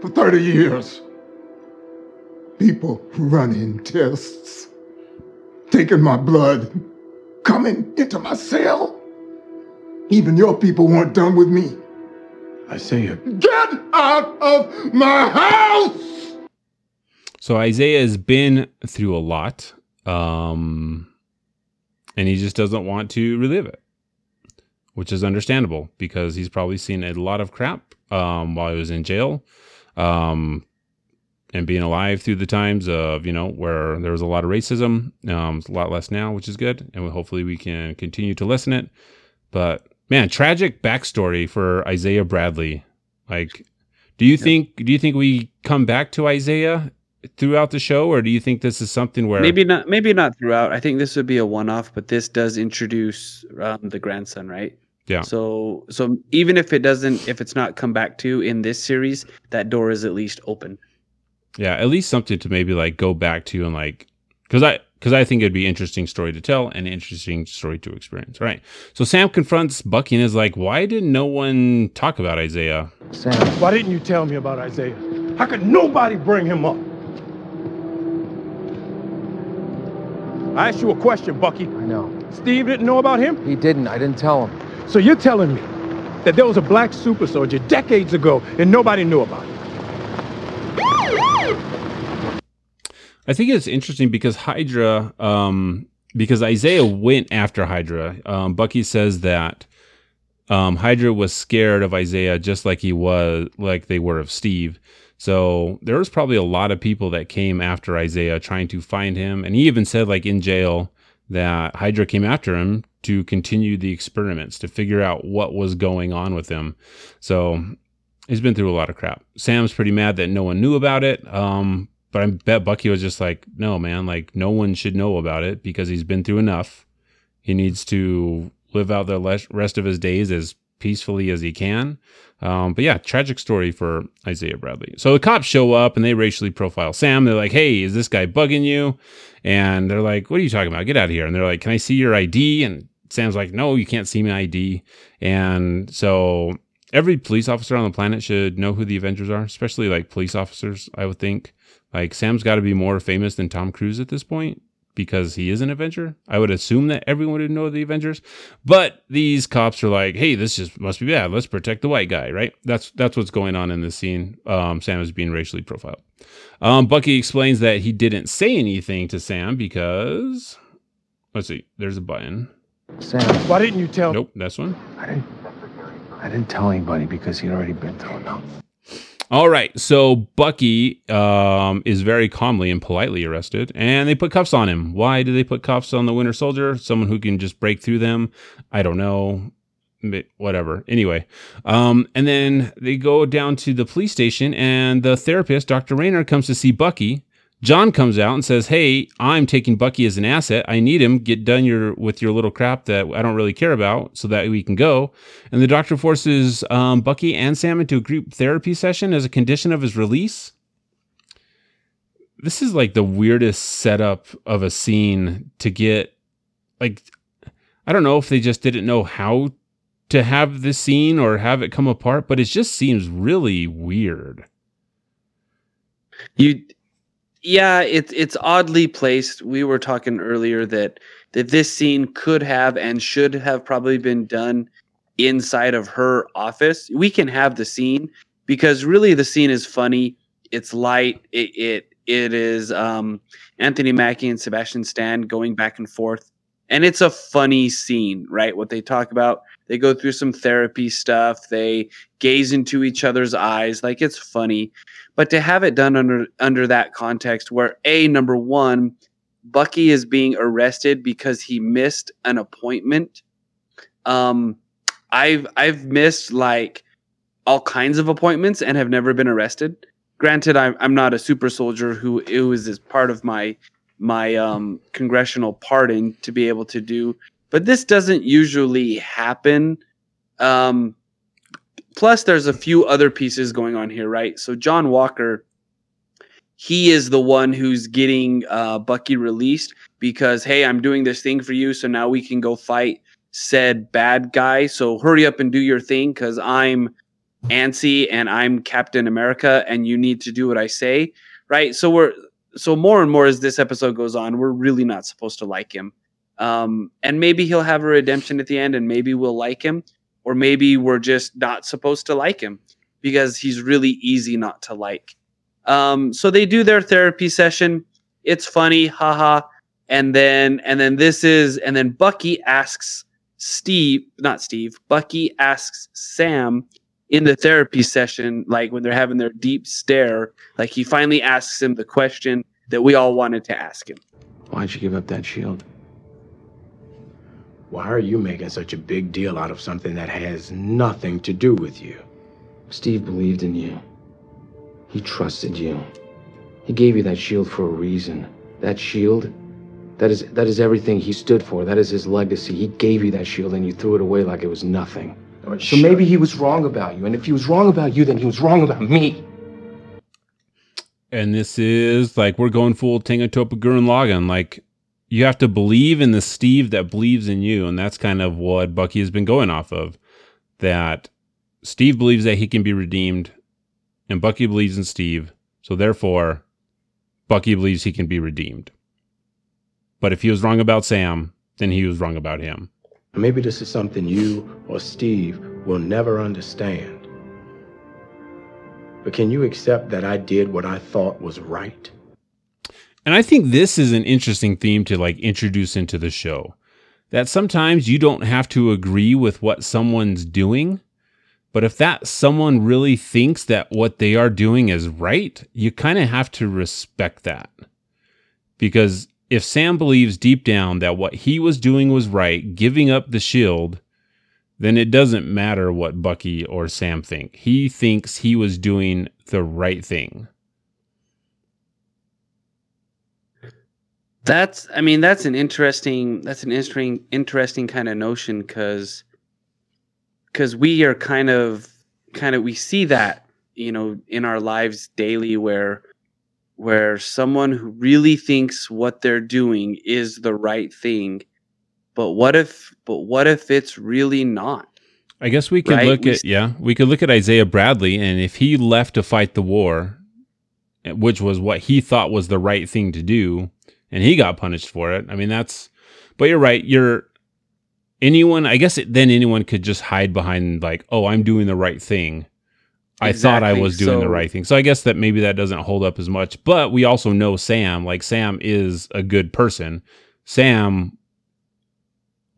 for 30 years people running tests, taking my blood, coming into my cell. Even your people weren't done with me. I say. Get out of my house! So Isaiah has been through a lot, um, and he just doesn't want to relive it, which is understandable because he's probably seen a lot of crap um, while he was in jail. Um, and being alive through the times of you know where there was a lot of racism um a lot less now which is good and hopefully we can continue to lessen it. But man tragic backstory for isaiah bradley. Like do you think do you think we come back to isaiah throughout the show or do you think this is something where maybe not maybe not throughout. I think this would be a one-off but this does introduce um, the grandson right? Yeah. So so even if it doesn't if it's not come back to in this series that door is at least open yeah, at least something to maybe like go back to and like because I because I think it'd be interesting story to tell and interesting story to experience. All right. So Sam confronts Bucky and is like, "Why didn't no one talk about Isaiah?" Sam, why didn't you tell me about Isaiah? How could nobody bring him up? I asked you a question, Bucky. I know. Steve didn't know about him? He didn't. I didn't tell him. So you're telling me that there was a black super soldier decades ago and nobody knew about it? I think it's interesting because Hydra, um, because Isaiah went after Hydra. Um, Bucky says that um, Hydra was scared of Isaiah just like he was, like they were of Steve. So there was probably a lot of people that came after Isaiah trying to find him. And he even said, like in jail, that Hydra came after him to continue the experiments to figure out what was going on with him. So he's been through a lot of crap. Sam's pretty mad that no one knew about it. Um, but I bet Bucky was just like, no, man, like no one should know about it because he's been through enough. He needs to live out the rest of his days as peacefully as he can. Um, but yeah, tragic story for Isaiah Bradley. So the cops show up and they racially profile Sam. They're like, hey, is this guy bugging you? And they're like, what are you talking about? Get out of here. And they're like, can I see your ID? And Sam's like, no, you can't see my ID. And so every police officer on the planet should know who the Avengers are, especially like police officers, I would think. Like Sam's got to be more famous than Tom Cruise at this point because he is an Avenger. I would assume that everyone would know the Avengers, but these cops are like, "Hey, this just must be bad. Let's protect the white guy." Right? That's that's what's going on in this scene. Um, Sam is being racially profiled. Um, Bucky explains that he didn't say anything to Sam because let's see, there's a button. Sam, Why didn't you tell Nope, that's one. I didn't. I didn't tell anybody because he'd already been through enough. All right, so Bucky um, is very calmly and politely arrested, and they put cuffs on him. Why do they put cuffs on the Winter Soldier? Someone who can just break through them? I don't know. Whatever. Anyway, um, and then they go down to the police station, and the therapist, Dr. Raynor, comes to see Bucky. John comes out and says, "Hey, I'm taking Bucky as an asset. I need him. Get done your with your little crap that I don't really care about, so that we can go." And the doctor forces um, Bucky and Sam into a group therapy session as a condition of his release. This is like the weirdest setup of a scene to get. Like, I don't know if they just didn't know how to have this scene or have it come apart, but it just seems really weird. You, yeah, it's it's oddly placed. We were talking earlier that that this scene could have and should have probably been done inside of her office. We can have the scene because really the scene is funny. It's light. It it it is um, Anthony Mackie and Sebastian Stan going back and forth, and it's a funny scene, right? What they talk about. They go through some therapy stuff. They gaze into each other's eyes, like it's funny. But to have it done under under that context, where a number one, Bucky is being arrested because he missed an appointment. Um, I've I've missed like all kinds of appointments and have never been arrested. Granted, I'm I'm not a super soldier who it was as part of my my um, congressional pardon to be able to do, but this doesn't usually happen. Um, plus, there's a few other pieces going on here, right? So John Walker, he is the one who's getting uh, Bucky released because hey, I'm doing this thing for you, so now we can go fight said bad guy. So hurry up and do your thing because I'm antsy and I'm Captain America, and you need to do what I say, right? So we're so more and more as this episode goes on, we're really not supposed to like him. Um, and maybe he'll have a redemption at the end, and maybe we'll like him, or maybe we're just not supposed to like him because he's really easy not to like. Um, so they do their therapy session. It's funny, haha. And then and then this is and then Bucky asks Steve, not Steve, Bucky asks Sam in the therapy session, like when they're having their deep stare, like he finally asks him the question that we all wanted to ask him. Why'd you give up that shield? Why are you making such a big deal out of something that has nothing to do with you? Steve believed in you. He trusted you. He gave you that shield for a reason. That shield, that is that is everything he stood for. That is his legacy. He gave you that shield and you threw it away like it was nothing. So maybe he was wrong about you. And if he was wrong about you, then he was wrong about me. And this is like we're going full Tengen Toppa Gurren Lagann. Like you have to believe in the Steve that believes in you, and that's kind of what Bucky has been going off of. That Steve believes that he can be redeemed, and Bucky believes in Steve. So therefore, Bucky believes he can be redeemed. But if he was wrong about Sam, then he was wrong about him. Maybe this is something you or Steve will never understand. But can you accept that I did what I thought was right? And I think this is an interesting theme to like introduce into the show. That sometimes you don't have to agree with what someone's doing, but if that someone really thinks that what they are doing is right, you kind of have to respect that. Because if Sam believes deep down that what he was doing was right, giving up the shield, then it doesn't matter what Bucky or Sam think. He thinks he was doing the right thing. That's I mean that's an interesting that's an interesting interesting kind of notion cuz cuz we are kind of kind of we see that you know in our lives daily where where someone who really thinks what they're doing is the right thing but what if but what if it's really not I guess we could Right, look we at s- yeah, we could look at Isaiah Bradley and if he left to fight the war, eh, which was what he thought was the right thing to do, and he got punished for it. I mean, that's but you're right. You're anyone, I guess it, then anyone could just hide behind like, "Oh, I'm doing the right thing." I thought I was doing the right thing. So I guess that maybe that doesn't hold up as much, but we also know Sam, like Sam is a good person. Sam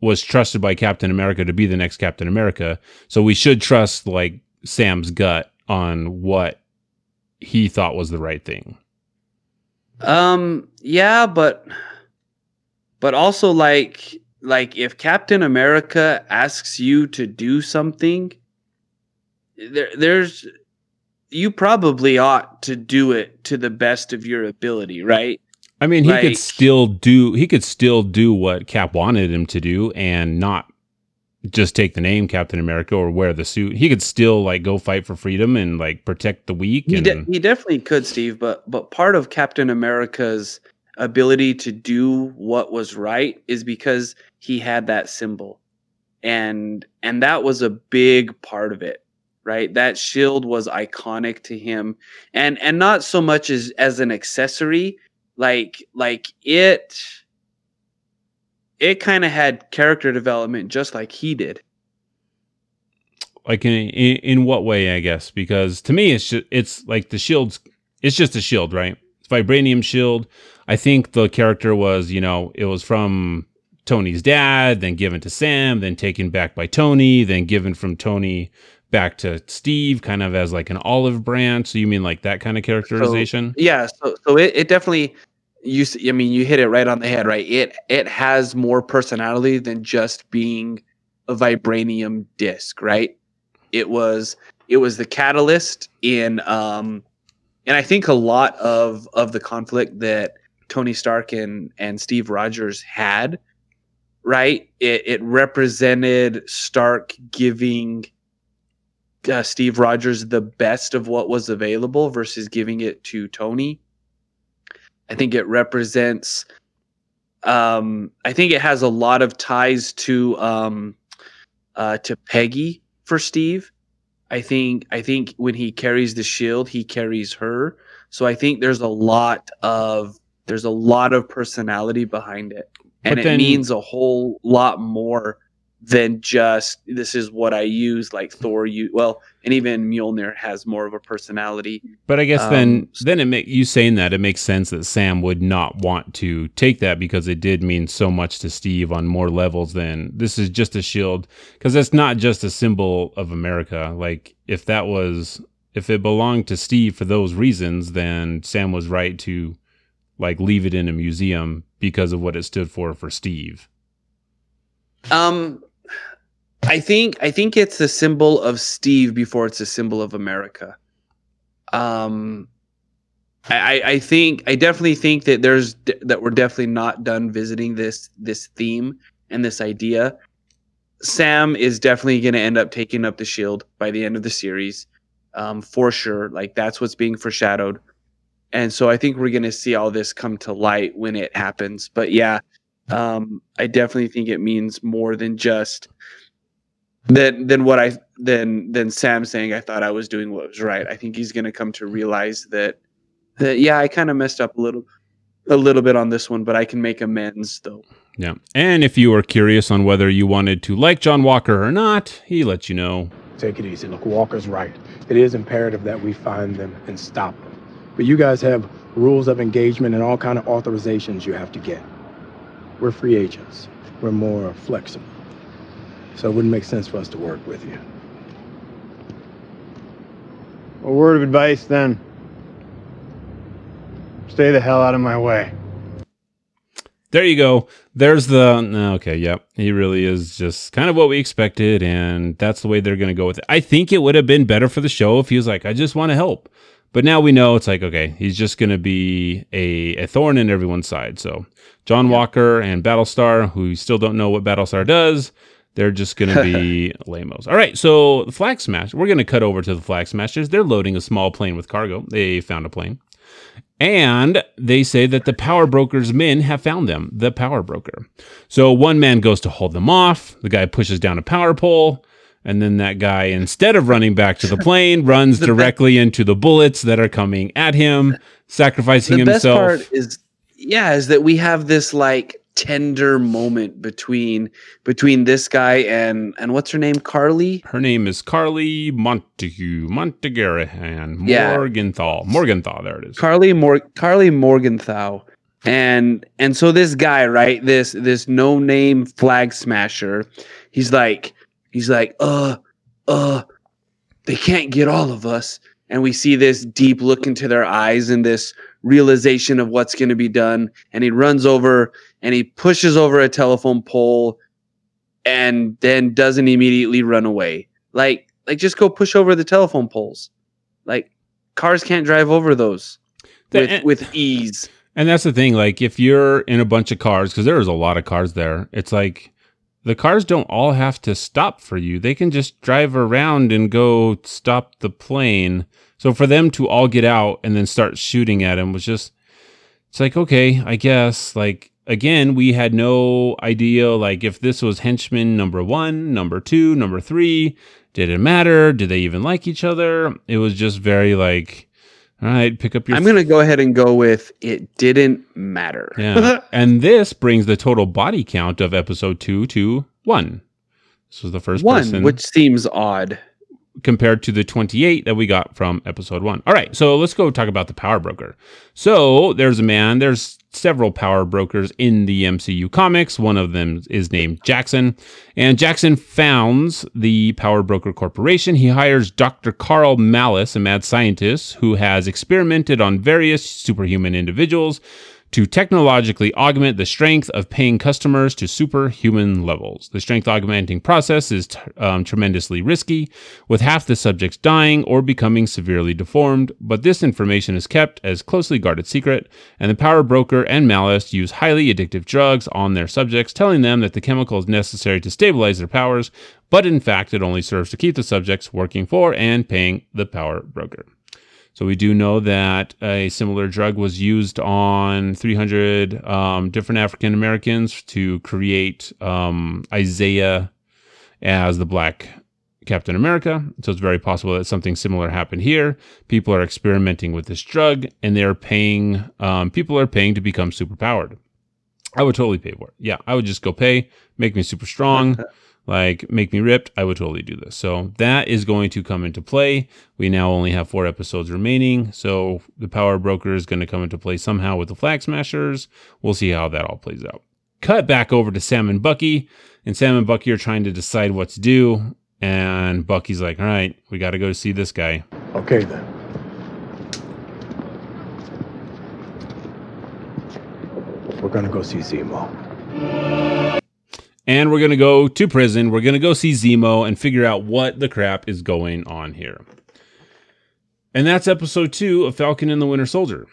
was trusted by Captain America to be the next Captain America. So we should trust like Sam's gut on what he thought was the right thing. Um yeah, but but also like like if Captain America asks you to do something there there's you probably ought to do it to the best of your ability, right? I mean, he Like- could still do he could still do what Cap wanted him to do and not just take the name Captain America or wear the suit. He could still like go fight for freedom and like protect the weak He, and de- he definitely could, Steve, but but part of Captain America's ability to do what was right is because he had that symbol. And and that was a big part of it, right? That shield was iconic to him and and not so much as as an accessory, like like it it kind of had character development just like he did. like in, in in what way i guess because to me it's just it's like the shield's it's just a shield right it's vibranium shield i think the character was you know it was from tony's dad then given to sam then taken back by tony then given from tony back to steve kind of as like an olive branch so you mean like that kind of characterization So, yeah, so so it, it definitely you I mean you hit it right on the head, right? It it has more personality than just being a vibranium disc, right? It was it was the catalyst in um and I think a lot of of the conflict that Tony Stark and and Steve Rogers had, right? It it represented Stark giving uh, Steve Rogers the best of what was available versus giving it to Tony. I think it represents. Um, I think it has a lot of ties to um, uh, to Peggy for Steve. I think I think when he carries the shield, he carries her. So I think there's a lot of there's a lot of personality behind it, and But it means a whole lot more than just this is what I use. Like Thor, you well, and even Mjolnir has more of a personality. But I guess then Um, then it make you saying that it makes sense that Sam would not want to take that because it did mean so much to Steve on more levels than this is just a shield because it's not just a symbol of America. Like if that was if it belonged to Steve for those reasons, then Sam was right to like leave it in a museum because of what it stood for for Steve. Um, I think I think it's a symbol of Steve before it's a symbol of America. Um, I, I- I think I definitely think that there's that we're definitely not done visiting this this theme and this idea. Sam is definitely going to end up taking up the shield by the end of the series, um, for sure. Like that's what's being foreshadowed, and so I think we're going to see all this come to light when it happens. But yeah, um, I definitely think it means more than just than than what I than than Sam saying I thought I was doing what was right. I think he's going to come to realize that that yeah, I kind of messed up a little a little bit on this one, but I can make amends though. Yeah. And if you were curious on whether you wanted to like John Walker or not, he let you know. Take it easy. Look, Walker's right. It is imperative that we find them and stop them. But you guys have rules of engagement and all kind of authorizations you have to get. We're free agents. We're more flexible. So it wouldn't make sense for us to work with you. A word of advice then. Stay the hell out of my way. there you go. There's the okay. Yep, he really is just kind of what we expected, and that's the way they're going to go with it. I think it would have been better for the show if he was like, "I just want to help," but now we know it's like, okay, he's just going to be a, a thorn in everyone's side. So John Walker and Battlestar, who still don't know what Battlestar does, they're just going to be lamos. All right, so the Flag Smash. We're going to cut over to the Flag Smashers. They're loading a small plane with cargo. They found a plane. And they say that the power broker's men have found them, the power broker. So one man goes to hold them off. The guy pushes down a power pole. And then that guy, instead of running back to the plane, runs directly into the bullets that are coming at him, sacrificing the best himself. part is yeah is that we have this like tender moment between between this guy and and what's her name Karli Her name is Karli Montague, Montegarahan, Yeah. Morgenthal. Morgenthal, there it is. Karli Mor- Karli Morgenthau and and so this guy right this this no name flag smasher he's like he's like uh uh they can't get all of us and we see this deep look into their eyes and this realization of what's going to be done and he runs over and he pushes over a telephone pole and then doesn't immediately run away like like just go push over the telephone poles like cars can't drive over those with, and- with ease And that's the thing. Like, if you're in a bunch of cars, because there's a lot of cars there, it's like the cars don't all have to stop for you. They can just drive around and go stop the plane. So for them to all get out and then start shooting at him was just, it's like, okay, I guess. Like, again, we had no idea, like, if this was henchman number one, number two, number three. Did it matter? Did they even like each other? It was just very like, all right, pick up your I'm gonna go ahead and go with it didn't matter. yeah. and this brings the total body count of episode two to one. This was the first One, person which seems odd. Compared to the 28 that we got from episode one. All right, so let's go talk about the power broker. So there's a man, there's several power brokers in the MCU comics. One of them is named Jackson, and Jackson founds the Power Broker Corporation. He hires Dr. Karl Malus, a mad scientist who has experimented on various superhuman individuals to technologically augment the strength of paying customers to superhuman levels. The strength augmenting process is t- um, tremendously risky, with half the subjects dying or becoming severely deformed, but this information is kept as closely guarded secret, and the power broker and Malus use highly addictive drugs on their subjects, telling them that the chemical is necessary to stabilize their powers, but in fact it only serves to keep the subjects working for and paying the power broker. So we do know that a similar drug was used on 300 um, different African Americans to create um, Isaiah as the Black Captain America. So it's very possible that something similar happened here. People are experimenting with this drug, and they are paying. Um, people are paying to become superpowered. I would totally pay for it. Yeah, I would just go pay, make me super strong, like make me ripped. I would totally do this. So that is going to come into play. We now only have four episodes remaining. So the power broker is going to come into play somehow with the flag smashers. We'll see how that all plays out. Cut back over to Sam and Bucky, and Sam and Bucky are trying to decide what to do. And Bucky's like, all right, we got to go see this guy. Okay then. We're gonna go see Zemo. And we're going to go to prison. We're going to go see Zemo and figure out what the crap is going on here. And that's episode two of Falcon and the Winter Soldier.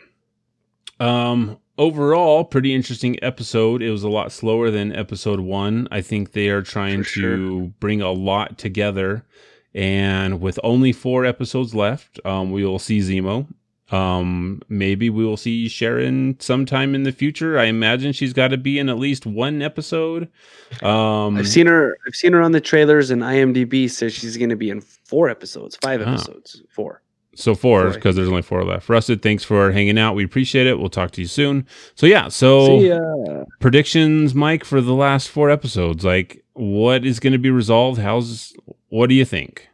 Um, overall, pretty interesting episode. It was a lot slower than episode one. I think they are trying to bring a lot together. And with only four episodes left, um, we will see Zemo. Um, maybe we will see Sharon sometime in the future. I imagine she's got to be in at least one episode. Um, I've seen her. I've seen her on the trailers, and IMDb says she's going to be in four episodes, five Ah. episodes, four. So four, because there's only four left. Rusted, thanks for hanging out. We appreciate it. We'll talk to you soon. So yeah, so predictions, Mike, for the last four episodes. Like, what is going to be resolved? How's what do you think?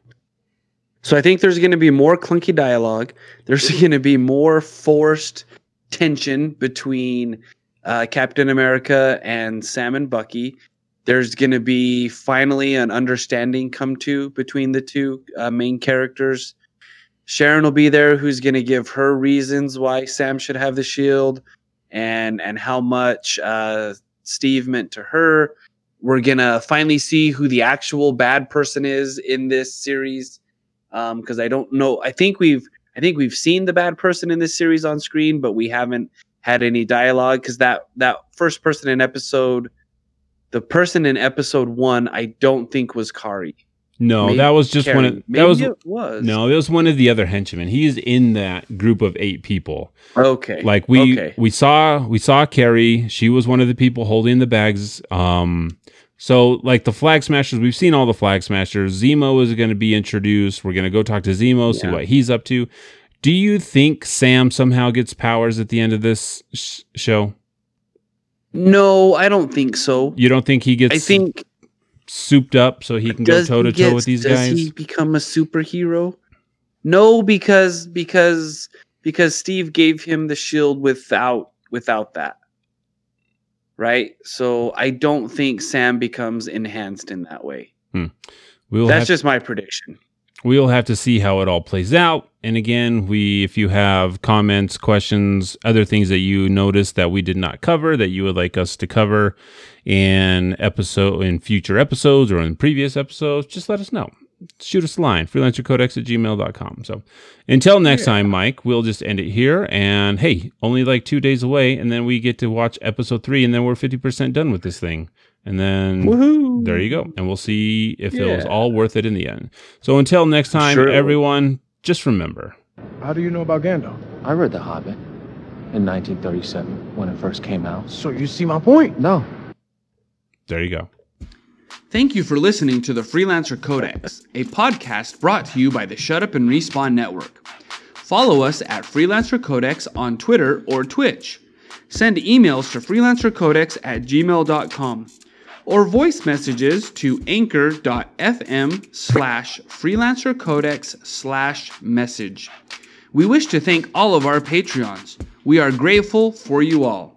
So I think there's going to be more clunky dialogue. There's going to be more forced tension between uh, Captain America and Sam and Bucky. There's going to be finally an understanding come to between the two uh, main characters. Sharon will be there, who's going to give her reasons why Sam should have the shield, and and how much uh, Steve meant to her. We're gonna finally see who the actual bad person is in this series, because I don't know. I think we've I think we've seen the bad person in this series on screen, but we haven't had any dialogue because that that first person in episode, the person in episode one, I don't think was Karli. No, Maybe that was just one of that was, Maybe it was. no, that was one of the other henchmen. He's in that group of eight people. Okay. Like we Okay. we saw we saw Karli. She was one of the people holding the bags. Um, so like the flag smashers, we've seen all the flag smashers. Zemo is going to be introduced. We're going to go talk to Zemo, see Yeah. what he's up to. Do you think Sam somehow gets powers at the end of this sh- show? No, I don't think so. You don't think he gets I think souped up so he can go toe to toe with these does guys? he become a superhero? No, because because because Steve gave him the shield without without that. Right? So I don't think Sam becomes enhanced in that way. Hmm. We'll That's just my prediction. we'll have to see how it all plays out. And again, we if you have comments, questions, other things that you noticed that we did not cover that you would like us to cover in episode in future episodes or in previous episodes, just let us know. Shoot us a line, freelancercodex at gmail.com. So until next time, Mike, we'll just end it here. And hey, only like two days away, and then we get to watch episode three, and then we're 50% done with this thing. And then Woohoo. there you go. And we'll see if it was all worth it in the end. So until next time, Sure. everyone, just remember. How do you know about Gandalf? I read The Hobbit in 1937 when it first came out. So you see my point? No. There you go. Thank you for listening to the Freelancer Codex, a podcast brought to you by the Shut Up and Respawn Network. Follow us at Freelancer Codex on Twitter or Twitch. Send emails to freelancercodex at gmail.com or voice messages to anchor.fm slash freelancercodex slash message. We wish to thank all of our Patreons. We are grateful for you all.